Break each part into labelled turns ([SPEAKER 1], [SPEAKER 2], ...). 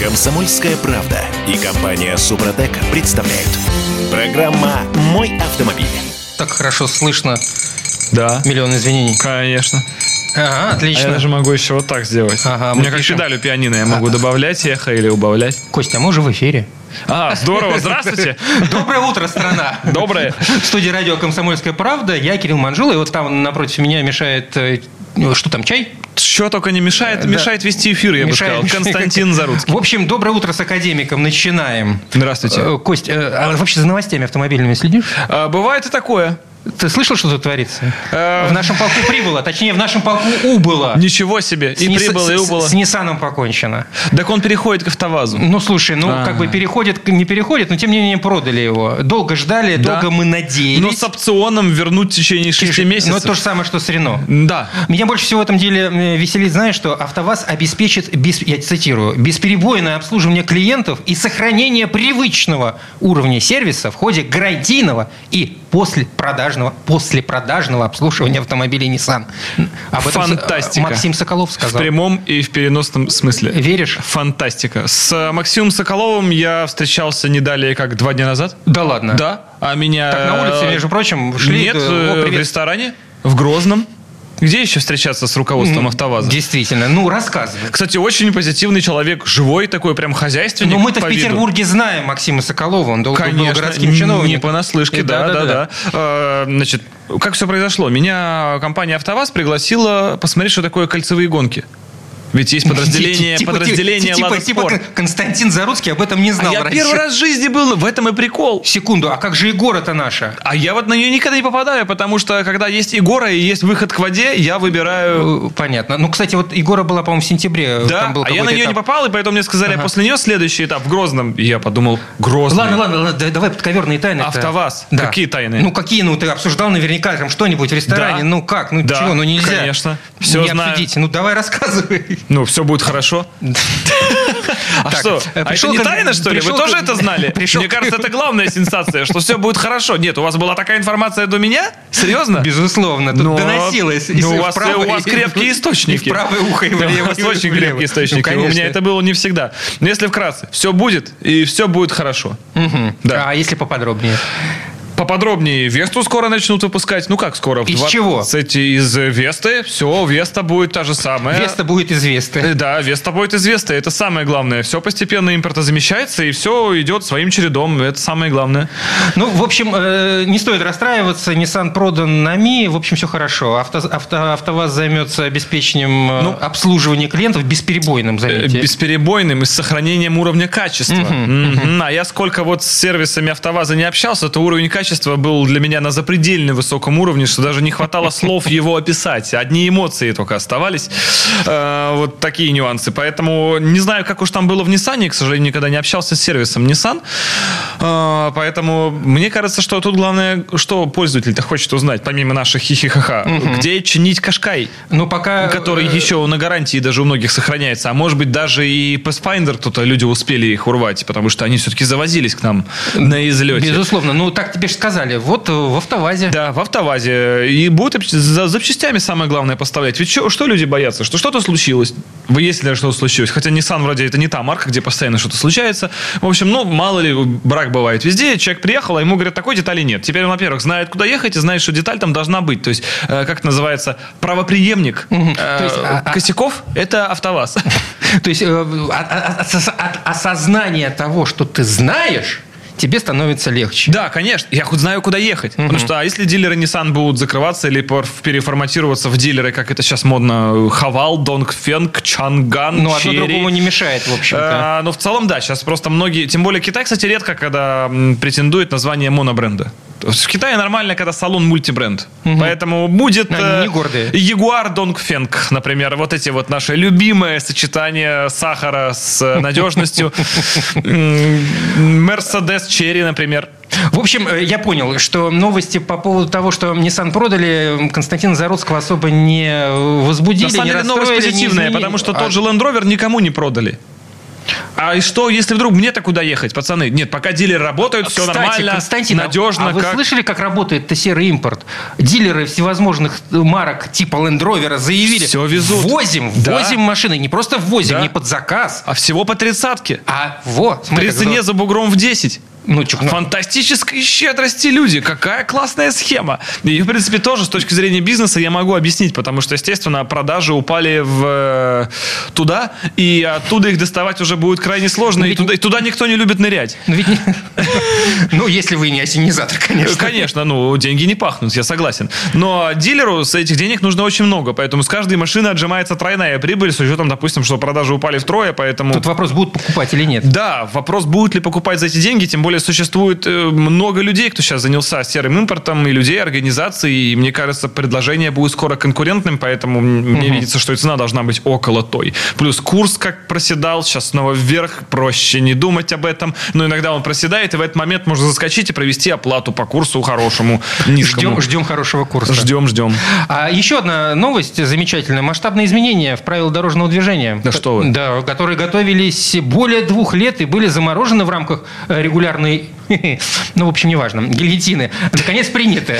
[SPEAKER 1] Комсомольская правда и компания Супротек представляют. Программа «Мой автомобиль».
[SPEAKER 2] Так хорошо слышно.
[SPEAKER 3] Да.
[SPEAKER 2] Миллион извинений.
[SPEAKER 3] Конечно.
[SPEAKER 2] Ага,
[SPEAKER 3] А
[SPEAKER 2] отлично.
[SPEAKER 3] я даже могу еще вот так сделать.
[SPEAKER 2] Ага,
[SPEAKER 3] У меня как педаль у пианино, я могу добавлять эхо или убавлять.
[SPEAKER 2] Костя, а мы уже в эфире.
[SPEAKER 3] А, здорово, здравствуйте.
[SPEAKER 2] Доброе утро, страна.
[SPEAKER 3] Доброе.
[SPEAKER 2] В студии радио «Комсомольская правда». Я Кирилл Манжула. И вот там напротив меня мешает... э, ну, Что там, чай?
[SPEAKER 3] Что только не мешает,
[SPEAKER 2] Да.
[SPEAKER 3] мешает вести эфир, я бы
[SPEAKER 2] Мешает.
[SPEAKER 3] сказал. Константин Заруцкий.
[SPEAKER 2] В общем, доброе утро с академиком. Начинаем.
[SPEAKER 3] Здравствуйте.
[SPEAKER 2] Э, Кость, э, а вообще за новостями автомобильными следишь?
[SPEAKER 3] А, Бывает и такое.
[SPEAKER 2] Ты слышал, что тут творится?
[SPEAKER 3] Э,
[SPEAKER 2] В нашем полку прибыло, точнее, в нашем полку убыло.
[SPEAKER 3] Ничего себе.
[SPEAKER 2] С
[SPEAKER 3] И
[SPEAKER 2] Нисс-
[SPEAKER 3] прибыло, и
[SPEAKER 2] с-
[SPEAKER 3] убыло.
[SPEAKER 2] С Ниссаном покончено.
[SPEAKER 3] Так он переходит к автовазу.
[SPEAKER 2] Ну, слушай, ну,
[SPEAKER 3] А.
[SPEAKER 2] как бы переходит, не переходит, но тем не менее продали его. Долго ждали,
[SPEAKER 3] Да.
[SPEAKER 2] долго мы надеялись.
[SPEAKER 3] Но с опционом вернуть в течение 6
[SPEAKER 2] Ну,
[SPEAKER 3] месяцев.
[SPEAKER 2] это то же самое, что с Рено.
[SPEAKER 3] Да.
[SPEAKER 2] Меня больше всего в этом деле э, веселит, знаешь, что АвтоВАЗ обеспечит, без, я цитирую, бесперебойное обслуживание клиентов и сохранение привычного уровня сервиса в ходе гарантийного и после продажного, после продажного обслуживания автомобилей Nissan. Об этом
[SPEAKER 3] Фантастика.
[SPEAKER 2] Максим Соколов
[SPEAKER 3] В
[SPEAKER 2] сказал.
[SPEAKER 3] прямом и в переносном смысле.
[SPEAKER 2] Веришь?
[SPEAKER 3] Фантастика. С Максимом Соколовым я встречался не далее, как два дня назад.
[SPEAKER 2] Да ладно.
[SPEAKER 3] Да. А меня...
[SPEAKER 2] Так на улице, между прочим, шли...
[SPEAKER 3] Нет,
[SPEAKER 2] э,
[SPEAKER 3] э,
[SPEAKER 2] о,
[SPEAKER 3] в ресторане, в Грозном. Где еще встречаться с руководством АвтоВАЗа?
[SPEAKER 2] Действительно. Ну, рассказывай.
[SPEAKER 3] Кстати, очень позитивный человек, живой такой, прям хозяйственник.
[SPEAKER 2] Ну, мы-то в
[SPEAKER 3] по виду.
[SPEAKER 2] Петербурге знаем Максима Соколова. Он долго был
[SPEAKER 3] Конечно,
[SPEAKER 2] городским
[SPEAKER 3] не
[SPEAKER 2] чиновником.
[SPEAKER 3] понаслышке,
[SPEAKER 2] И
[SPEAKER 3] да, да, да. Э, Значит, как все произошло? Меня компания АвтоВАЗ пригласила посмотреть, что такое кольцевые гонки. Ведь есть подразделение,
[SPEAKER 2] Типа-
[SPEAKER 3] подразделение
[SPEAKER 2] типа,
[SPEAKER 3] «Лада
[SPEAKER 2] типа
[SPEAKER 3] Спорт».
[SPEAKER 2] Константин Заруцкий об этом не
[SPEAKER 3] А
[SPEAKER 2] знал
[SPEAKER 3] я
[SPEAKER 2] раньше.
[SPEAKER 3] первый раз в жизни был, в этом и прикол.
[SPEAKER 2] Секунду, а как же Егора-то наша?
[SPEAKER 3] А я вот на нее никогда не попадаю, потому что когда есть и гора, и есть выход к воде, я выбираю...
[SPEAKER 2] Э, Понятно. Ну, кстати, вот Егора была, по-моему, в сентябре.
[SPEAKER 3] Да,
[SPEAKER 2] Там был
[SPEAKER 3] а я на нее не
[SPEAKER 2] этап.
[SPEAKER 3] попал, и поэтому мне сказали,
[SPEAKER 2] Ага.
[SPEAKER 3] а после нее следующий этап в Грозном. И я подумал, Грозный.
[SPEAKER 2] Ладно, ладно, ладно, да- давай подковерные тайны.
[SPEAKER 3] АвтоВАЗ. Какие тайны?
[SPEAKER 2] Ну, какие? Ну, ты обсуждал наверняка там что-нибудь в ресторане.
[SPEAKER 3] Да.
[SPEAKER 2] Ну, как? Ну,
[SPEAKER 3] Да,
[SPEAKER 2] чего? Ну, нельзя.
[SPEAKER 3] конечно. Всё
[SPEAKER 2] не
[SPEAKER 3] знаю.
[SPEAKER 2] обсудить. Ну, давай рассказывай.
[SPEAKER 3] Ну, все будет хорошо. А
[SPEAKER 2] Так,
[SPEAKER 3] что?
[SPEAKER 2] э,
[SPEAKER 3] А это не тайна, что ли? Вы тоже это знали? Мне кажется, это главная сенсация, что все будет хорошо. Нет, у вас была такая информация до меня? Серьезно?
[SPEAKER 2] Безусловно, тут
[SPEAKER 3] Но-
[SPEAKER 2] доносилось.
[SPEAKER 3] ну, у вас-
[SPEAKER 2] вправо,
[SPEAKER 3] у вас крепкие источники.
[SPEAKER 2] И в правое ухо, и влево.
[SPEAKER 3] очень крепкие источники.
[SPEAKER 2] Ну,
[SPEAKER 3] у меня это было не всегда. Но если вкратце, все будет, и все будет хорошо. Да.
[SPEAKER 2] А если поподробнее?
[SPEAKER 3] Поподробнее, Весту скоро начнут выпускать. Ну как скоро?
[SPEAKER 2] Из
[SPEAKER 3] 20
[SPEAKER 2] чего?
[SPEAKER 3] Из Весты. Все, Веста будет та же самая.
[SPEAKER 2] Веста будет известна.
[SPEAKER 3] Э, Да, Веста будет из Весты. Это самое главное. Все постепенно импортозамещается, и все идет своим чередом. Это самое главное.
[SPEAKER 2] Ну, в общем, э, не стоит расстраиваться. Nissan продан на Ми. В общем, все хорошо. Авто, авто- АвтоВАЗ займется обеспечением э,
[SPEAKER 3] Ну,
[SPEAKER 2] обслуживания клиентов бесперебойным,
[SPEAKER 3] Э,
[SPEAKER 2] заметьте.
[SPEAKER 3] Бесперебойным и с сохранением уровня качества. Мгм. А я сколько вот с сервисами АвтоВАЗа не общался, то уровень качества был для меня на запредельно высоком уровне, что даже не хватало слов его описать. Одни эмоции только оставались. Э, Вот такие нюансы. Поэтому не знаю, как уж там было в Nissan, к сожалению, никогда не общался с сервисом Nissan. Э, Поэтому мне кажется, что тут главное, что пользователь-то хочет узнать, помимо наших хихихаха, где чинить Кашкай.
[SPEAKER 2] Ну, пока...
[SPEAKER 3] Который
[SPEAKER 2] э,
[SPEAKER 3] еще на гарантии даже у многих сохраняется. А может быть, даже и Pathfinder кто-то, люди успели их урвать, потому что они все-таки завозились к нам на излете.
[SPEAKER 2] Безусловно. Ну, так тебе же сказали. Вот э, в АвтоВАЗе.
[SPEAKER 3] Да, в автовазе. И будут за запчастями самое главное поставлять. Ведь чё- что люди боятся? Что что-то случилось. Вы Если что-то случилось. Хотя Nissan вроде это не та марка, где постоянно что-то случается. В общем, ну, мало ли, брак бывает везде. Человек приехал, а ему говорят, такой детали нет. Теперь он, во-первых, знает, куда ехать, и знает, что деталь там должна быть. То есть, э, как это называется, правоприемник э,
[SPEAKER 2] есть, а- а-
[SPEAKER 3] косяков – это автоваз.
[SPEAKER 2] То есть э, от, от- от осоз- от осознания того, что ты знаешь, тебе становится легче.
[SPEAKER 3] Да, конечно. Я хоть знаю, куда ехать. Потому что, а если дилеры Nissan будут закрываться или переформатироваться в дилеры, как это сейчас модно, Хавал, Донгфенг, Чанган,
[SPEAKER 2] Ну, одно
[SPEAKER 3] Черри.
[SPEAKER 2] другому не мешает, в общем-то.
[SPEAKER 3] А, ну, в целом, да, сейчас просто многие, тем более Китай, кстати, редко, когда претендует на звание монобренда. В Китае нормально, когда салон мультибренд. Поэтому будет
[SPEAKER 2] Они
[SPEAKER 3] э,
[SPEAKER 2] не гордые.
[SPEAKER 3] Ягуар Донгфенг, например. Вот эти вот наши любимые сочетания сахара с э, надежностью. Мерседес Черри, например.
[SPEAKER 2] В общем, э, я понял, что новости по поводу того, что Nissan продали, Константина Заруцкого особо не э, возбудили,
[SPEAKER 3] На самом деле новость позитивная, потому что
[SPEAKER 2] А,
[SPEAKER 3] тот же Land Rover никому не продали. А и что, если вдруг мне-то куда ехать, пацаны? Нет, пока дилеры работают, все
[SPEAKER 2] Кстати,
[SPEAKER 3] нормально,
[SPEAKER 2] Константин, а-
[SPEAKER 3] надежно.
[SPEAKER 2] а вы
[SPEAKER 3] как...
[SPEAKER 2] слышали, как работает серый импорт? Дилеры всевозможных марок типа Land Rover заявили,
[SPEAKER 3] Всё везут.
[SPEAKER 2] возим,
[SPEAKER 3] Да.
[SPEAKER 2] возим машины, не просто возим,
[SPEAKER 3] Да.
[SPEAKER 2] не под заказ,
[SPEAKER 3] А всего по тридцатке.
[SPEAKER 2] а вот.
[SPEAKER 3] При цене за бугром в 10.
[SPEAKER 2] Ну, чё, ну,
[SPEAKER 3] Фантастической щедрости люди. Какая классная схема. И, в принципе, тоже с точки зрения бизнеса я могу объяснить, потому что, естественно, продажи упали в, э, туда, и оттуда их доставать уже будет крайне сложно,
[SPEAKER 2] Но
[SPEAKER 3] и
[SPEAKER 2] ведь
[SPEAKER 3] туда, и туда никто не любит нырять.
[SPEAKER 2] ну, ведь ну, если вы не осенизатор, конечно.
[SPEAKER 3] Конечно, ну, деньги не пахнут, я согласен. Но дилеру с этих денег нужно очень много, поэтому с каждой машины отжимается тройная прибыль, с учетом, допустим, что продажи упали втрое, поэтому...
[SPEAKER 2] Тут вопрос, будут покупать или нет.
[SPEAKER 3] Да, вопрос, будут ли покупать за эти деньги, тем более существует э, много людей, кто сейчас занялся серым импортом, и людей, организаций, и мне кажется, предложение будет скоро конкурентным, поэтому м- мне видится, что и цена должна быть около той. Плюс курс как проседал, сейчас снова вверх, проще не думать об этом, но иногда он проседает, и в этот момент можно заскочить и провести оплату по курсу хорошему, низкому.
[SPEAKER 2] Ждем, ждем хорошего курса.
[SPEAKER 3] Ждем, ждем.
[SPEAKER 2] А еще одна новость замечательная. Масштабные изменения в правила дорожного движения.
[SPEAKER 3] Да что вы.
[SPEAKER 2] Да, которые готовились более двух лет и были заморожены в рамках э, регулярной, ну, в общем, неважно, гильотины. Наконец приняты.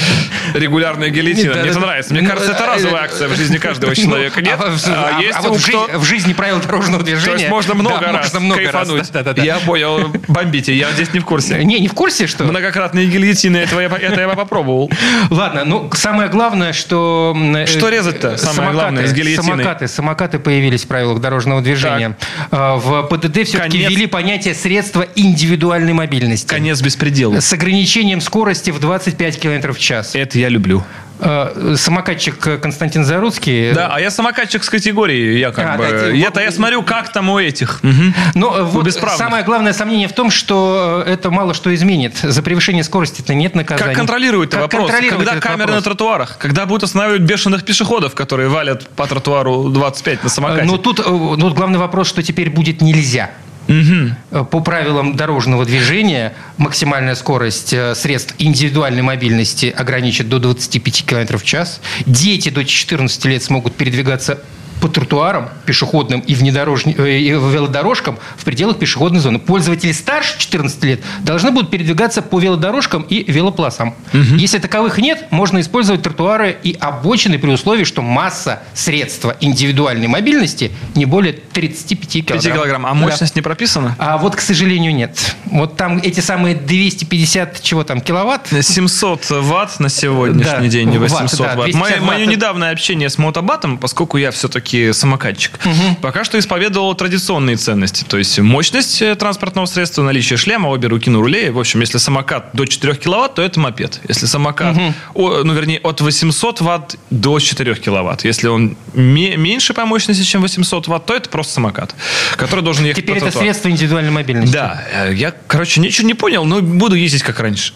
[SPEAKER 3] Регулярная гильотина. Мне это нравится. Мне кажется, это
[SPEAKER 2] э,
[SPEAKER 3] разовая
[SPEAKER 2] э,
[SPEAKER 3] акция в жизни каждого
[SPEAKER 2] Ну,
[SPEAKER 3] человека. Нет?
[SPEAKER 2] А,
[SPEAKER 3] А
[SPEAKER 2] а- вот в, жизни, правил дорожного движения...
[SPEAKER 3] То есть можно много раз кайфануть. Я понял. Бомбите, я здесь не в курсе.
[SPEAKER 2] Не, не в курсе, что?
[SPEAKER 3] Многократные гильотины, это я попробовал.
[SPEAKER 2] Ладно, ну самое главное, что... э,
[SPEAKER 3] Что резать-то? Самое
[SPEAKER 2] самокаты,
[SPEAKER 3] главное, с гильотиной.
[SPEAKER 2] Самокаты, самокаты появились в правилах дорожного движения. А, В ПДД все-таки ввели понятие средства индивидуальной мобильности.
[SPEAKER 3] Конец беспредела.
[SPEAKER 2] С ограничением скорости в 25 км в час.
[SPEAKER 3] Это я люблю.
[SPEAKER 2] Э, Самокатчик э, Константин Заруцкий.
[SPEAKER 3] Да, а я самокатчик с категории. Я как
[SPEAKER 2] А,
[SPEAKER 3] бы...
[SPEAKER 2] да, те-
[SPEAKER 3] Я-то я смотрю, как там у этих. Мгм.
[SPEAKER 2] Но э, вот
[SPEAKER 3] бесправных.
[SPEAKER 2] самое главное сомнение в том, что э, это мало что изменит. За превышение скорости-то нет наказания.
[SPEAKER 3] Как контролировать
[SPEAKER 2] Как
[SPEAKER 3] вопрос?
[SPEAKER 2] контролировать
[SPEAKER 3] Когда
[SPEAKER 2] этот
[SPEAKER 3] камеры на
[SPEAKER 2] вопрос?
[SPEAKER 3] тротуарах? Когда будут останавливать бешеных пешеходов, которые валят по тротуару 25 на самокате?
[SPEAKER 2] Ну тут, э, ну, тут главный вопрос, что теперь будет нельзя. Э, По правилам дорожного движения максимальная скорость э, средств индивидуальной мобильности ограничит до 25 км в час. Дети до 14 лет смогут передвигаться по тротуарам пешеходным и, внедорожни- э, и велодорожкам в пределах пешеходной зоны. Пользователи старше 14 лет должны будут передвигаться по велодорожкам и велополосам. Если таковых нет, можно использовать тротуары и обочины при условии, что масса средства индивидуальной мобильности не более 35 килограмм.
[SPEAKER 3] 5 килограмм. А
[SPEAKER 2] Да.
[SPEAKER 3] мощность не прописана?
[SPEAKER 2] А вот, к сожалению, нет. Вот там эти самые 250 чего там киловатт.
[SPEAKER 3] 700 ватт на сегодняшний
[SPEAKER 2] Да,
[SPEAKER 3] день, не
[SPEAKER 2] ватт,
[SPEAKER 3] 800
[SPEAKER 2] да,
[SPEAKER 3] ватт.
[SPEAKER 2] 250
[SPEAKER 3] Мое, мое недавнее общение с мотобатом, поскольку я все-таки самокатчик, пока что исповедовал традиционные ценности. То есть мощность э, транспортного средства, наличие шлема, обе руки на руле. В общем, если самокат до 4 киловатт, то это мопед. Если самокат, о, ну вернее, от 800 ватт до 4 киловатт. Если он ме- меньше по мощности, чем 800 ватт, то это просто самокат, который должен ехать
[SPEAKER 2] Теперь это средство индивидуальной мобильности.
[SPEAKER 3] Да, э, я, короче, ничего не понял, но буду ездить как раньше.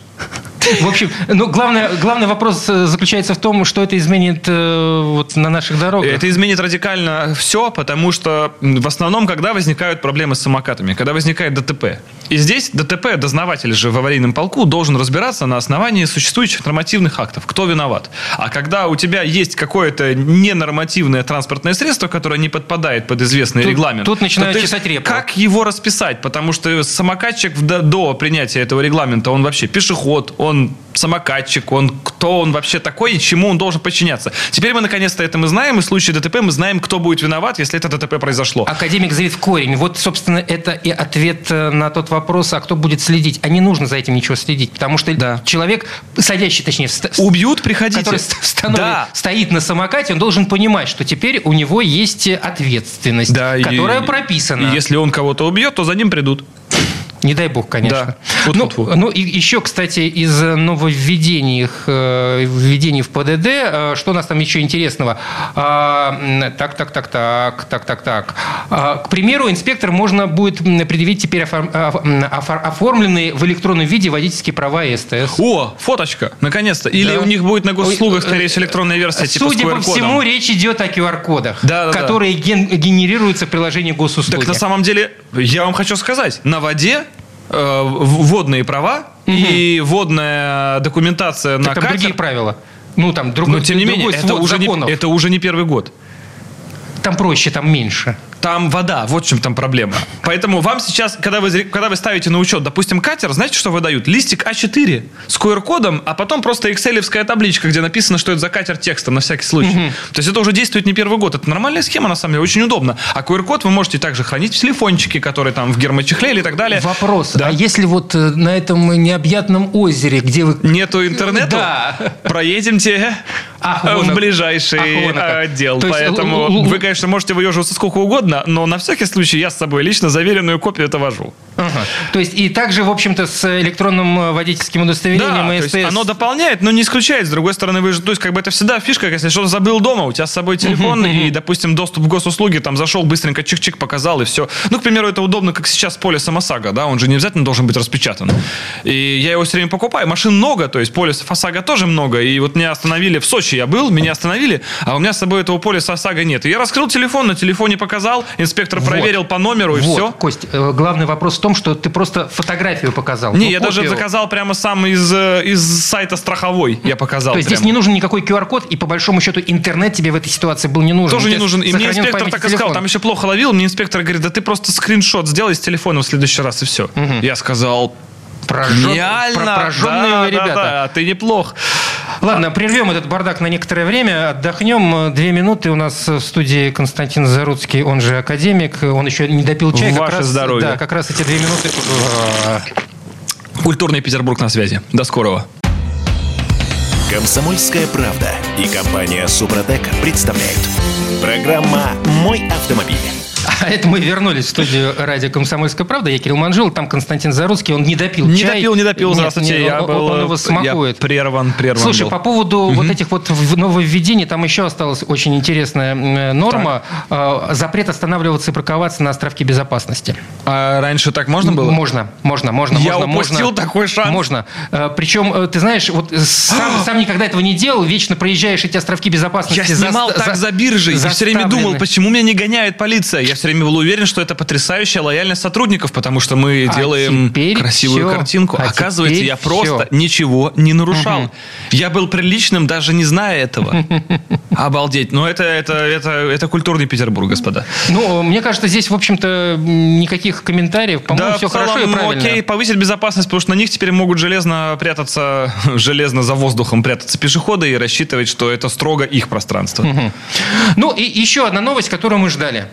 [SPEAKER 2] В общем, ну, главное, главный вопрос э, заключается в том, что это изменит э, вот, на наших дорогах.
[SPEAKER 3] Это изменит радикально все, потому что в основном, когда возникают проблемы с самокатами, когда возникает ДТП. И здесь ДТП, дознаватель же в аварийном полку, должен разбираться на основании существующих нормативных актов. Кто виноват? А когда у тебя есть какое-то ненормативное транспортное средство, которое не подпадает под известный
[SPEAKER 2] Тут-
[SPEAKER 3] регламент,
[SPEAKER 2] тут начинают
[SPEAKER 3] то
[SPEAKER 2] чесать репу.
[SPEAKER 3] Как его расписать? Потому что самокатчик до, до принятия этого регламента, он вообще пешеход, он самокатчик, он кто он вообще такой и чему он должен подчиняться. Теперь мы наконец-то это мы знаем, и в случае ДТП мы знаем, кто будет виноват, если это ДТП произошло.
[SPEAKER 2] Академик зрит в корень. Вот, собственно, это и ответ э, на тот вопрос, а кто будет следить. А не нужно за этим ничего следить, потому что
[SPEAKER 3] Да.
[SPEAKER 2] человек, садящий, точнее, в
[SPEAKER 3] Убьют, приходите.
[SPEAKER 2] который становит-
[SPEAKER 3] Да.
[SPEAKER 2] стоит на самокате, он должен понимать, что теперь у него есть ответственность,
[SPEAKER 3] Да, и-
[SPEAKER 2] которая прописана.
[SPEAKER 3] И если он кого-то убьет, то за ним придут.
[SPEAKER 2] Не дай бог, конечно.
[SPEAKER 3] Да.
[SPEAKER 2] Ну,
[SPEAKER 3] Фу-фу-фу.
[SPEAKER 2] ну, и еще, кстати, из нововведений, э, введений в ПДД, э, что у нас там еще интересного? А, Так, так, так, так, так, так, так. А, К примеру, инспектор можно будет предъявить теперь а, оформленные в электронном виде водительские права и СТС.
[SPEAKER 3] О, фоточка, наконец-то. Или
[SPEAKER 2] Да.
[SPEAKER 3] у них будет на госуслугах,
[SPEAKER 2] Ой,
[SPEAKER 3] скорее
[SPEAKER 2] э,
[SPEAKER 3] всего, электронная версия, типа
[SPEAKER 2] Судя по всему, речь идет о QR-кодах,
[SPEAKER 3] Да, да, да.
[SPEAKER 2] которые ген- генерируются в приложении госуслуги.
[SPEAKER 3] Так на самом деле, я вам хочу сказать, на воде э, водные права и водная документация на
[SPEAKER 2] там
[SPEAKER 3] катер,
[SPEAKER 2] другие правила. Ну, там другой,
[SPEAKER 3] но тем не менее, это уже, не, это уже не первый год.
[SPEAKER 2] Там проще, там меньше.
[SPEAKER 3] Там вода, вот в чем там проблема. Поэтому вам сейчас, когда вы, когда вы ставите на учет, допустим, катер, знаете, что выдают? Листик А4 с QR-кодом, а потом просто экселевская табличка, где написано, что это за катер текстом, на всякий случай. То есть это уже действует не первый год. Это нормальная схема, на самом деле, очень удобно. А QR-код вы можете также хранить в телефончике, который там в гермочехле или так далее.
[SPEAKER 2] Вопрос.
[SPEAKER 3] Да.
[SPEAKER 2] А если вот э, на этом необъятном озере, где вы...
[SPEAKER 3] Нету интернета?
[SPEAKER 2] Да.
[SPEAKER 3] Проедемте
[SPEAKER 2] Ах,
[SPEAKER 3] в ближайший
[SPEAKER 2] это.
[SPEAKER 3] отдел. Поэтому вы, конечно, можете выеживаться сколько угодно, но на всякий случай я с собой лично заверенную копию это вожу.
[SPEAKER 2] Ага. То есть и также, в общем-то, с электронным э, водительским удостоверением
[SPEAKER 3] Да,
[SPEAKER 2] и СТС.
[SPEAKER 3] оно дополняет, но не исключает. С другой стороны, вы же, то есть как бы это всегда фишка, если что-то забыл дома, у тебя с собой телефон и, допустим, доступ в госуслуги, там зашел, быстренько чик-чик показал и все. Ну, к примеру, это удобно, как сейчас полис ОСАГО, да, он же не обязательно должен быть распечатан. И я его все время покупаю. Машин много, то есть полисов ОСАГО тоже много. И вот меня остановили в Сочи, я был, меня остановили, а у меня с собой этого полиса ОСАГО нет. И я раскрыл телефон, на телефоне показал, инспектор
[SPEAKER 2] Вот.
[SPEAKER 3] проверил по номеру и
[SPEAKER 2] вот,
[SPEAKER 3] все.
[SPEAKER 2] Кость, э, главный вопрос в том, что ты просто фотографию показал.
[SPEAKER 3] Не,
[SPEAKER 2] ну,
[SPEAKER 3] я даже
[SPEAKER 2] копию.
[SPEAKER 3] заказал прямо сам из, э, из сайта страховой. Я показал.
[SPEAKER 2] То есть здесь не нужен никакой QR-код, и по большому счету интернет тебе в этой ситуации был не нужен.
[SPEAKER 3] Тоже не нужен. И мне инспектор так и сказал, там еще плохо ловил. Мне инспектор говорит, да ты просто скриншот сделай с телефона в следующий раз, и все. Я сказал,
[SPEAKER 2] Прожжен-
[SPEAKER 3] гениально.
[SPEAKER 2] прожженные
[SPEAKER 3] да,
[SPEAKER 2] вы
[SPEAKER 3] да,
[SPEAKER 2] ребята.
[SPEAKER 3] да, ты неплох.
[SPEAKER 2] Ладно, прервем этот бардак на некоторое время, отдохнем. Две минуты у нас в студии Константин Заруцкий, он же академик. Он еще не допил чай. как
[SPEAKER 3] Ваше
[SPEAKER 2] раз,
[SPEAKER 3] здоровье.
[SPEAKER 2] Да, как раз эти две минуты. А,
[SPEAKER 3] Культурный Петербург на связи. До скорого.
[SPEAKER 1] Комсомольская правда и компания Супротек представляют. Программа «Мой автомобиль».
[SPEAKER 2] А это мы вернулись в студию радио «Комсомольская правда». Я Кирилл Манжул, там Константин Заруцкий. Он не допил
[SPEAKER 3] Не
[SPEAKER 2] чай.
[SPEAKER 3] допил, не допил,
[SPEAKER 2] Нет,
[SPEAKER 3] здравствуйте.
[SPEAKER 2] не,
[SPEAKER 3] я
[SPEAKER 2] он,
[SPEAKER 3] был,
[SPEAKER 2] он его смакует.
[SPEAKER 3] Я прерван, прерван
[SPEAKER 2] Слушай,
[SPEAKER 3] был.
[SPEAKER 2] по поводу вот этих вот нововведений, там еще осталась очень интересная м, норма. Э, Запрет останавливаться и парковаться на островке безопасности.
[SPEAKER 3] А раньше так можно было?
[SPEAKER 2] Можно, можно, можно.
[SPEAKER 3] Я
[SPEAKER 2] можно,
[SPEAKER 3] упустил
[SPEAKER 2] можно.
[SPEAKER 3] такой шанс.
[SPEAKER 2] Можно. Э, Причем, э, ты знаешь, вот сам, сам никогда этого не делал, вечно проезжаешь эти островки безопасности.
[SPEAKER 3] Я снимал
[SPEAKER 2] заста-
[SPEAKER 3] так
[SPEAKER 2] за-
[SPEAKER 3] за биржей. Я все время думал, почему меня не гоняет полиция. Я все время был уверен, что это потрясающая лояльность сотрудников, потому что мы
[SPEAKER 2] А
[SPEAKER 3] делаем красивую
[SPEAKER 2] всё.
[SPEAKER 3] картинку.
[SPEAKER 2] А
[SPEAKER 3] Оказывается, я просто
[SPEAKER 2] всё.
[SPEAKER 3] ничего не нарушал. Я был приличным, даже не зная этого. Обалдеть. Но это, это, это, это культурный Петербург, господа.
[SPEAKER 2] Ну, мне кажется, здесь, в общем-то, никаких комментариев. По-моему,
[SPEAKER 3] да,
[SPEAKER 2] все
[SPEAKER 3] целом,
[SPEAKER 2] хорошо и
[SPEAKER 3] ну,
[SPEAKER 2] правильно.
[SPEAKER 3] окей, повысить безопасность, потому что на них теперь могут железно прятаться, железно за воздухом прятаться пешеходы и рассчитывать, что это строго их пространство.
[SPEAKER 2] Ну, и еще одна новость, которую мы ждали.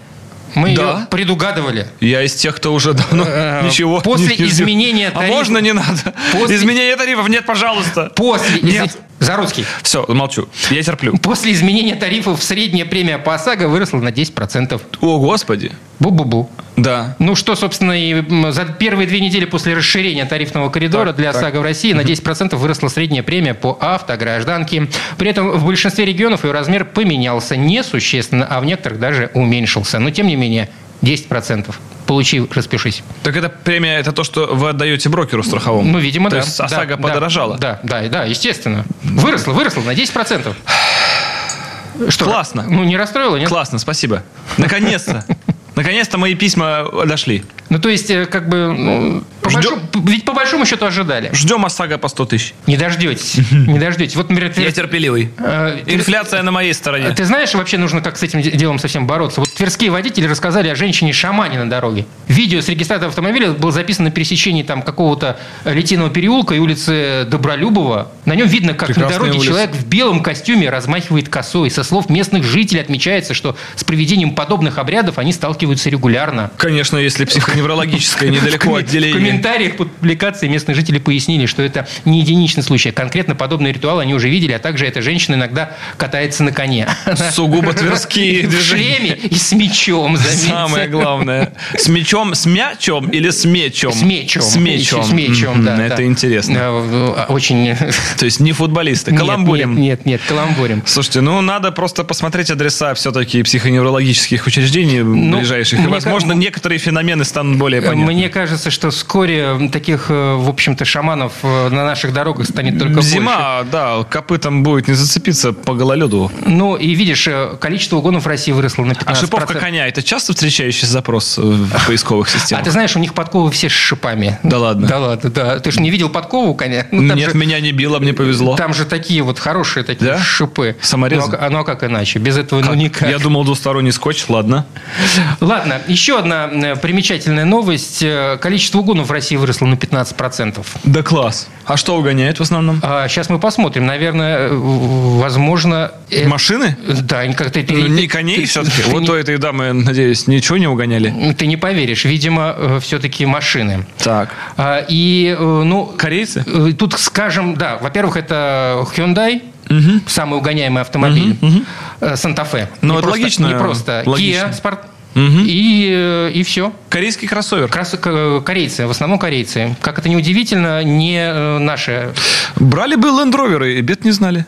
[SPEAKER 2] Мы
[SPEAKER 3] Да.
[SPEAKER 2] ее предугадывали.
[SPEAKER 3] Я из тех, кто уже давно
[SPEAKER 2] Э,
[SPEAKER 3] ничего
[SPEAKER 2] после
[SPEAKER 3] не-
[SPEAKER 2] изменения
[SPEAKER 3] А
[SPEAKER 2] тарифа-
[SPEAKER 3] можно не надо?
[SPEAKER 2] После-
[SPEAKER 3] Изменение тарифов нет, пожалуйста.
[SPEAKER 2] После...
[SPEAKER 3] Нет.
[SPEAKER 2] Из- Заруцкий.
[SPEAKER 3] Все, молчу. Я терплю.
[SPEAKER 2] После изменения тарифов средняя премия по ОСАГО выросла на 10%.
[SPEAKER 3] О, господи.
[SPEAKER 2] Бу-бу-бу.
[SPEAKER 3] Да.
[SPEAKER 2] Ну, что, собственно, и за первые две недели после расширения тарифного коридора
[SPEAKER 3] Так,
[SPEAKER 2] для
[SPEAKER 3] так.
[SPEAKER 2] ОСАГО в России на 10% выросла средняя премия по автогражданке. При этом в большинстве регионов ее размер поменялся несущественно, а в некоторых даже уменьшился. Но, тем не менее, 10%. Получи, распишись.
[SPEAKER 3] Так эта премия, это то, что вы отдаете брокеру страховому?
[SPEAKER 2] Ну, видимо,
[SPEAKER 3] то
[SPEAKER 2] да.
[SPEAKER 3] есть ОСАГО
[SPEAKER 2] да,
[SPEAKER 3] подорожала?
[SPEAKER 2] Да, да, да, естественно. Выросла, выросла на 10%. Что?
[SPEAKER 3] Классно.
[SPEAKER 2] Ну, не расстроило, нет?
[SPEAKER 3] Классно, спасибо. Наконец-то. Наконец-то мои письма дошли.
[SPEAKER 2] Ну, то есть, э, как бы, ну, по
[SPEAKER 3] Ждем-
[SPEAKER 2] большому- ведь по большому счету ожидали.
[SPEAKER 3] Ждем ОСАГО по 100 тысяч.
[SPEAKER 2] Не дождетесь. Не дождетесь. Вот, например,
[SPEAKER 3] Я терпеливый.
[SPEAKER 2] э,
[SPEAKER 3] Инфляция на моей стороне.
[SPEAKER 2] Ты знаешь, вообще нужно как с этим де- делом совсем бороться. Вот тверские водители рассказали о женщине-шамане на дороге. Видео с регистратора автомобиля было записано на пересечении там какого-то Литейного переулка и улицы Добролюбова. На нем видно, как
[SPEAKER 3] Прекрасная
[SPEAKER 2] на дороге
[SPEAKER 3] улица.
[SPEAKER 2] человек в белом костюме размахивает косой. Со слов местных жителей отмечается, что с проведением подобных обрядов они сталкиваются регулярно.
[SPEAKER 3] Конечно, если психоневрологическое недалеко отделение.
[SPEAKER 2] Комментариях под публикацией местные жители пояснили, что это не единичный случай. Конкретно подобный ритуал они уже видели, а также эта женщина иногда катается на коне.
[SPEAKER 3] Сугубо тверские
[SPEAKER 2] в шлеме и с мечом, заметьте.
[SPEAKER 3] Самое главное. С мечом, с мячом или с мечом?
[SPEAKER 2] С мечом.
[SPEAKER 3] С мечом.
[SPEAKER 2] С мечом, да.
[SPEAKER 3] Это интересно.
[SPEAKER 2] Да, Очень...
[SPEAKER 3] То есть не футболисты. Каламбурим.
[SPEAKER 2] Нет, нет, каламбурим.
[SPEAKER 3] Слушайте, ну надо просто посмотреть адреса все-таки психоневрологических учреждений ближайших. И,
[SPEAKER 2] мне
[SPEAKER 3] возможно, некоторые феномены станут более понятны.
[SPEAKER 2] Мне кажется, что вскоре таких, э, в общем-то, шаманов э, на наших дорогах станет только
[SPEAKER 3] Зима,
[SPEAKER 2] больше.
[SPEAKER 3] да, копытом будет не зацепиться по гололеду.
[SPEAKER 2] Ну, и видишь, э, количество угонов в России выросло на 15%.
[SPEAKER 3] А шиповка коня – это часто встречающийся запрос в поисковых
[SPEAKER 2] А
[SPEAKER 3] системах?
[SPEAKER 2] ты знаешь, у них подковы все с шипами.
[SPEAKER 3] Да ладно?
[SPEAKER 2] Да ладно, да. Ты же не видел подкову у коня? Ну,
[SPEAKER 3] Нет,
[SPEAKER 2] же-
[SPEAKER 3] меня не било, мне повезло.
[SPEAKER 2] Там же такие вот хорошие такие
[SPEAKER 3] Да?
[SPEAKER 2] шипы.
[SPEAKER 3] Саморезы?
[SPEAKER 2] Ну, а, ну, а как иначе? Без этого ну никак.
[SPEAKER 3] Я думал, двусторонний скотч, ладно.
[SPEAKER 2] Ладно, еще одна примечательная новость. Количество угонов в России выросло на 15%.
[SPEAKER 3] Да класс. А что угоняет в основном?
[SPEAKER 2] А сейчас мы посмотрим. Наверное, э, возможно... э,
[SPEAKER 3] Машины?
[SPEAKER 2] Да, как-то...
[SPEAKER 3] Ну, Не коней
[SPEAKER 2] ты-
[SPEAKER 3] все-таки.
[SPEAKER 2] ты
[SPEAKER 3] Вот
[SPEAKER 2] не-
[SPEAKER 3] у этой дамы, надеюсь, ничего не угоняли.
[SPEAKER 2] Ты не поверишь. Видимо, все-таки машины.
[SPEAKER 3] Так.
[SPEAKER 2] А, И, э, ну...
[SPEAKER 3] Корейцы?
[SPEAKER 2] э, Тут скажем, да, во-первых, это Hyundai, самый угоняемый автомобиль, э, Санта-Фе.
[SPEAKER 3] Ну, это
[SPEAKER 2] просто-
[SPEAKER 3] логично,
[SPEAKER 2] Не просто.
[SPEAKER 3] логично.
[SPEAKER 2] Kia, Sport. И, э, и все.
[SPEAKER 3] Корейский кроссовер.
[SPEAKER 2] Э, корейцы, в основном корейцы. Как это не удивительно, не э, наши.
[SPEAKER 3] Брали бы лендроверы, и бед не знали.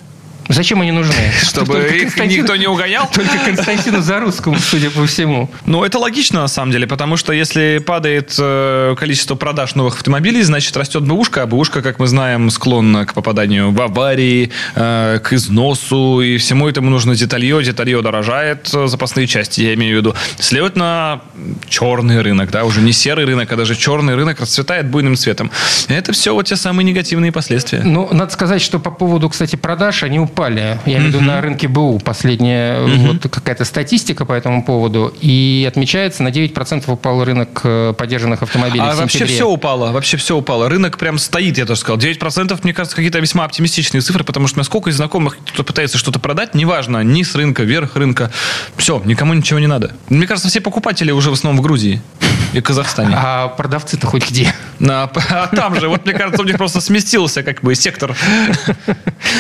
[SPEAKER 2] Зачем они нужны?
[SPEAKER 3] Чтобы
[SPEAKER 2] Только
[SPEAKER 3] их
[SPEAKER 2] Константин-
[SPEAKER 3] никто не угонял?
[SPEAKER 2] Только Константину Зарусскому, судя по всему.
[SPEAKER 3] Ну, это логично, на самом деле, потому что если падает э, количество продаж новых автомобилей, значит, растет бэушка, а бэушка, как мы знаем, склонна к попаданию в аварии, э, к износу, и всему этому нужно деталье. Деталье дорожает, э, запасные части, я имею в виду. Следовательно, черный рынок, да, уже не серый рынок, а даже черный рынок расцветает буйным цветом. Это все вот те самые негативные последствия.
[SPEAKER 2] Ну, надо сказать, что по поводу, кстати, продаж, они упали. Я имею в виду на рынке БУ. Последняя вот какая-то статистика по этому поводу. И отмечается, на 9% упал рынок э, поддержанных автомобилей
[SPEAKER 3] А вообще все упало, вообще все упало. Рынок прям стоит, я тоже сказал. 9% мне кажется какие-то весьма оптимистичные цифры, потому что у меня сколько из знакомых, кто пытается что-то продать, неважно, низ рынка, верх рынка, все, никому ничего не надо. Мне кажется, все покупатели уже в основном в Грузии и Казахстане.
[SPEAKER 2] А продавцы-то хоть где?
[SPEAKER 3] На- а там же, вот мне кажется, у них просто сместился как бы сектор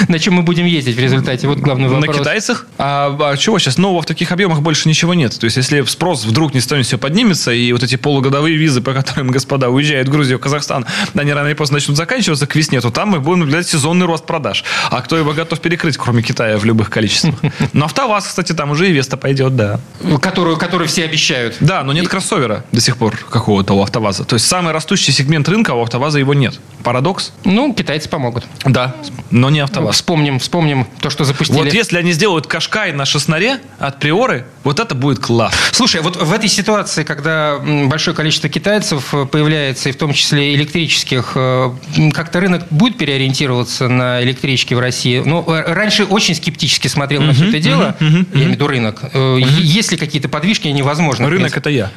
[SPEAKER 2] На чем мы будем ездить в результате? Вот главный
[SPEAKER 3] на
[SPEAKER 2] вопрос.
[SPEAKER 3] китайцах. А, а чего сейчас? Нового в таких объемах больше ничего нет. То есть, если спрос вдруг не станет все поднимется, и вот эти полугодовые визы, по которым господа уезжают в Грузию, в Казахстан, они рано или поздно начнут заканчиваться к весне, то там мы будем наблюдать сезонный рост продаж. А кто его готов перекрыть, кроме Китая, в любых количествах? Но АвтоВАЗ, кстати, там уже и Веста пойдет, да.
[SPEAKER 2] Которую, которую все обещают.
[SPEAKER 3] Да, но нет кроссовера до сих пор какого-то у АвтоВАЗа. То есть, самый растущий сегмент рынка, а у АвтоВАЗа его нет. Парадокс?
[SPEAKER 2] Ну, китайцы помогут.
[SPEAKER 3] Да, но не АвтоВАЗ.
[SPEAKER 2] Вспомним, вспомним то, что запустили.
[SPEAKER 3] Вот если они сделают Кашкай на шестнаре от Приоры, вот это будет класс.
[SPEAKER 2] Слушай, вот в этой ситуации, когда большое количество китайцев э, появляется, и в том числе электрических, э, как-то рынок будет переориентироваться на электрички в России? Ну, э, раньше очень скептически смотрел на все это дело, я имею в виду рынок. Есть ли какие-то подвижки, невозможно.
[SPEAKER 3] Рынок это я.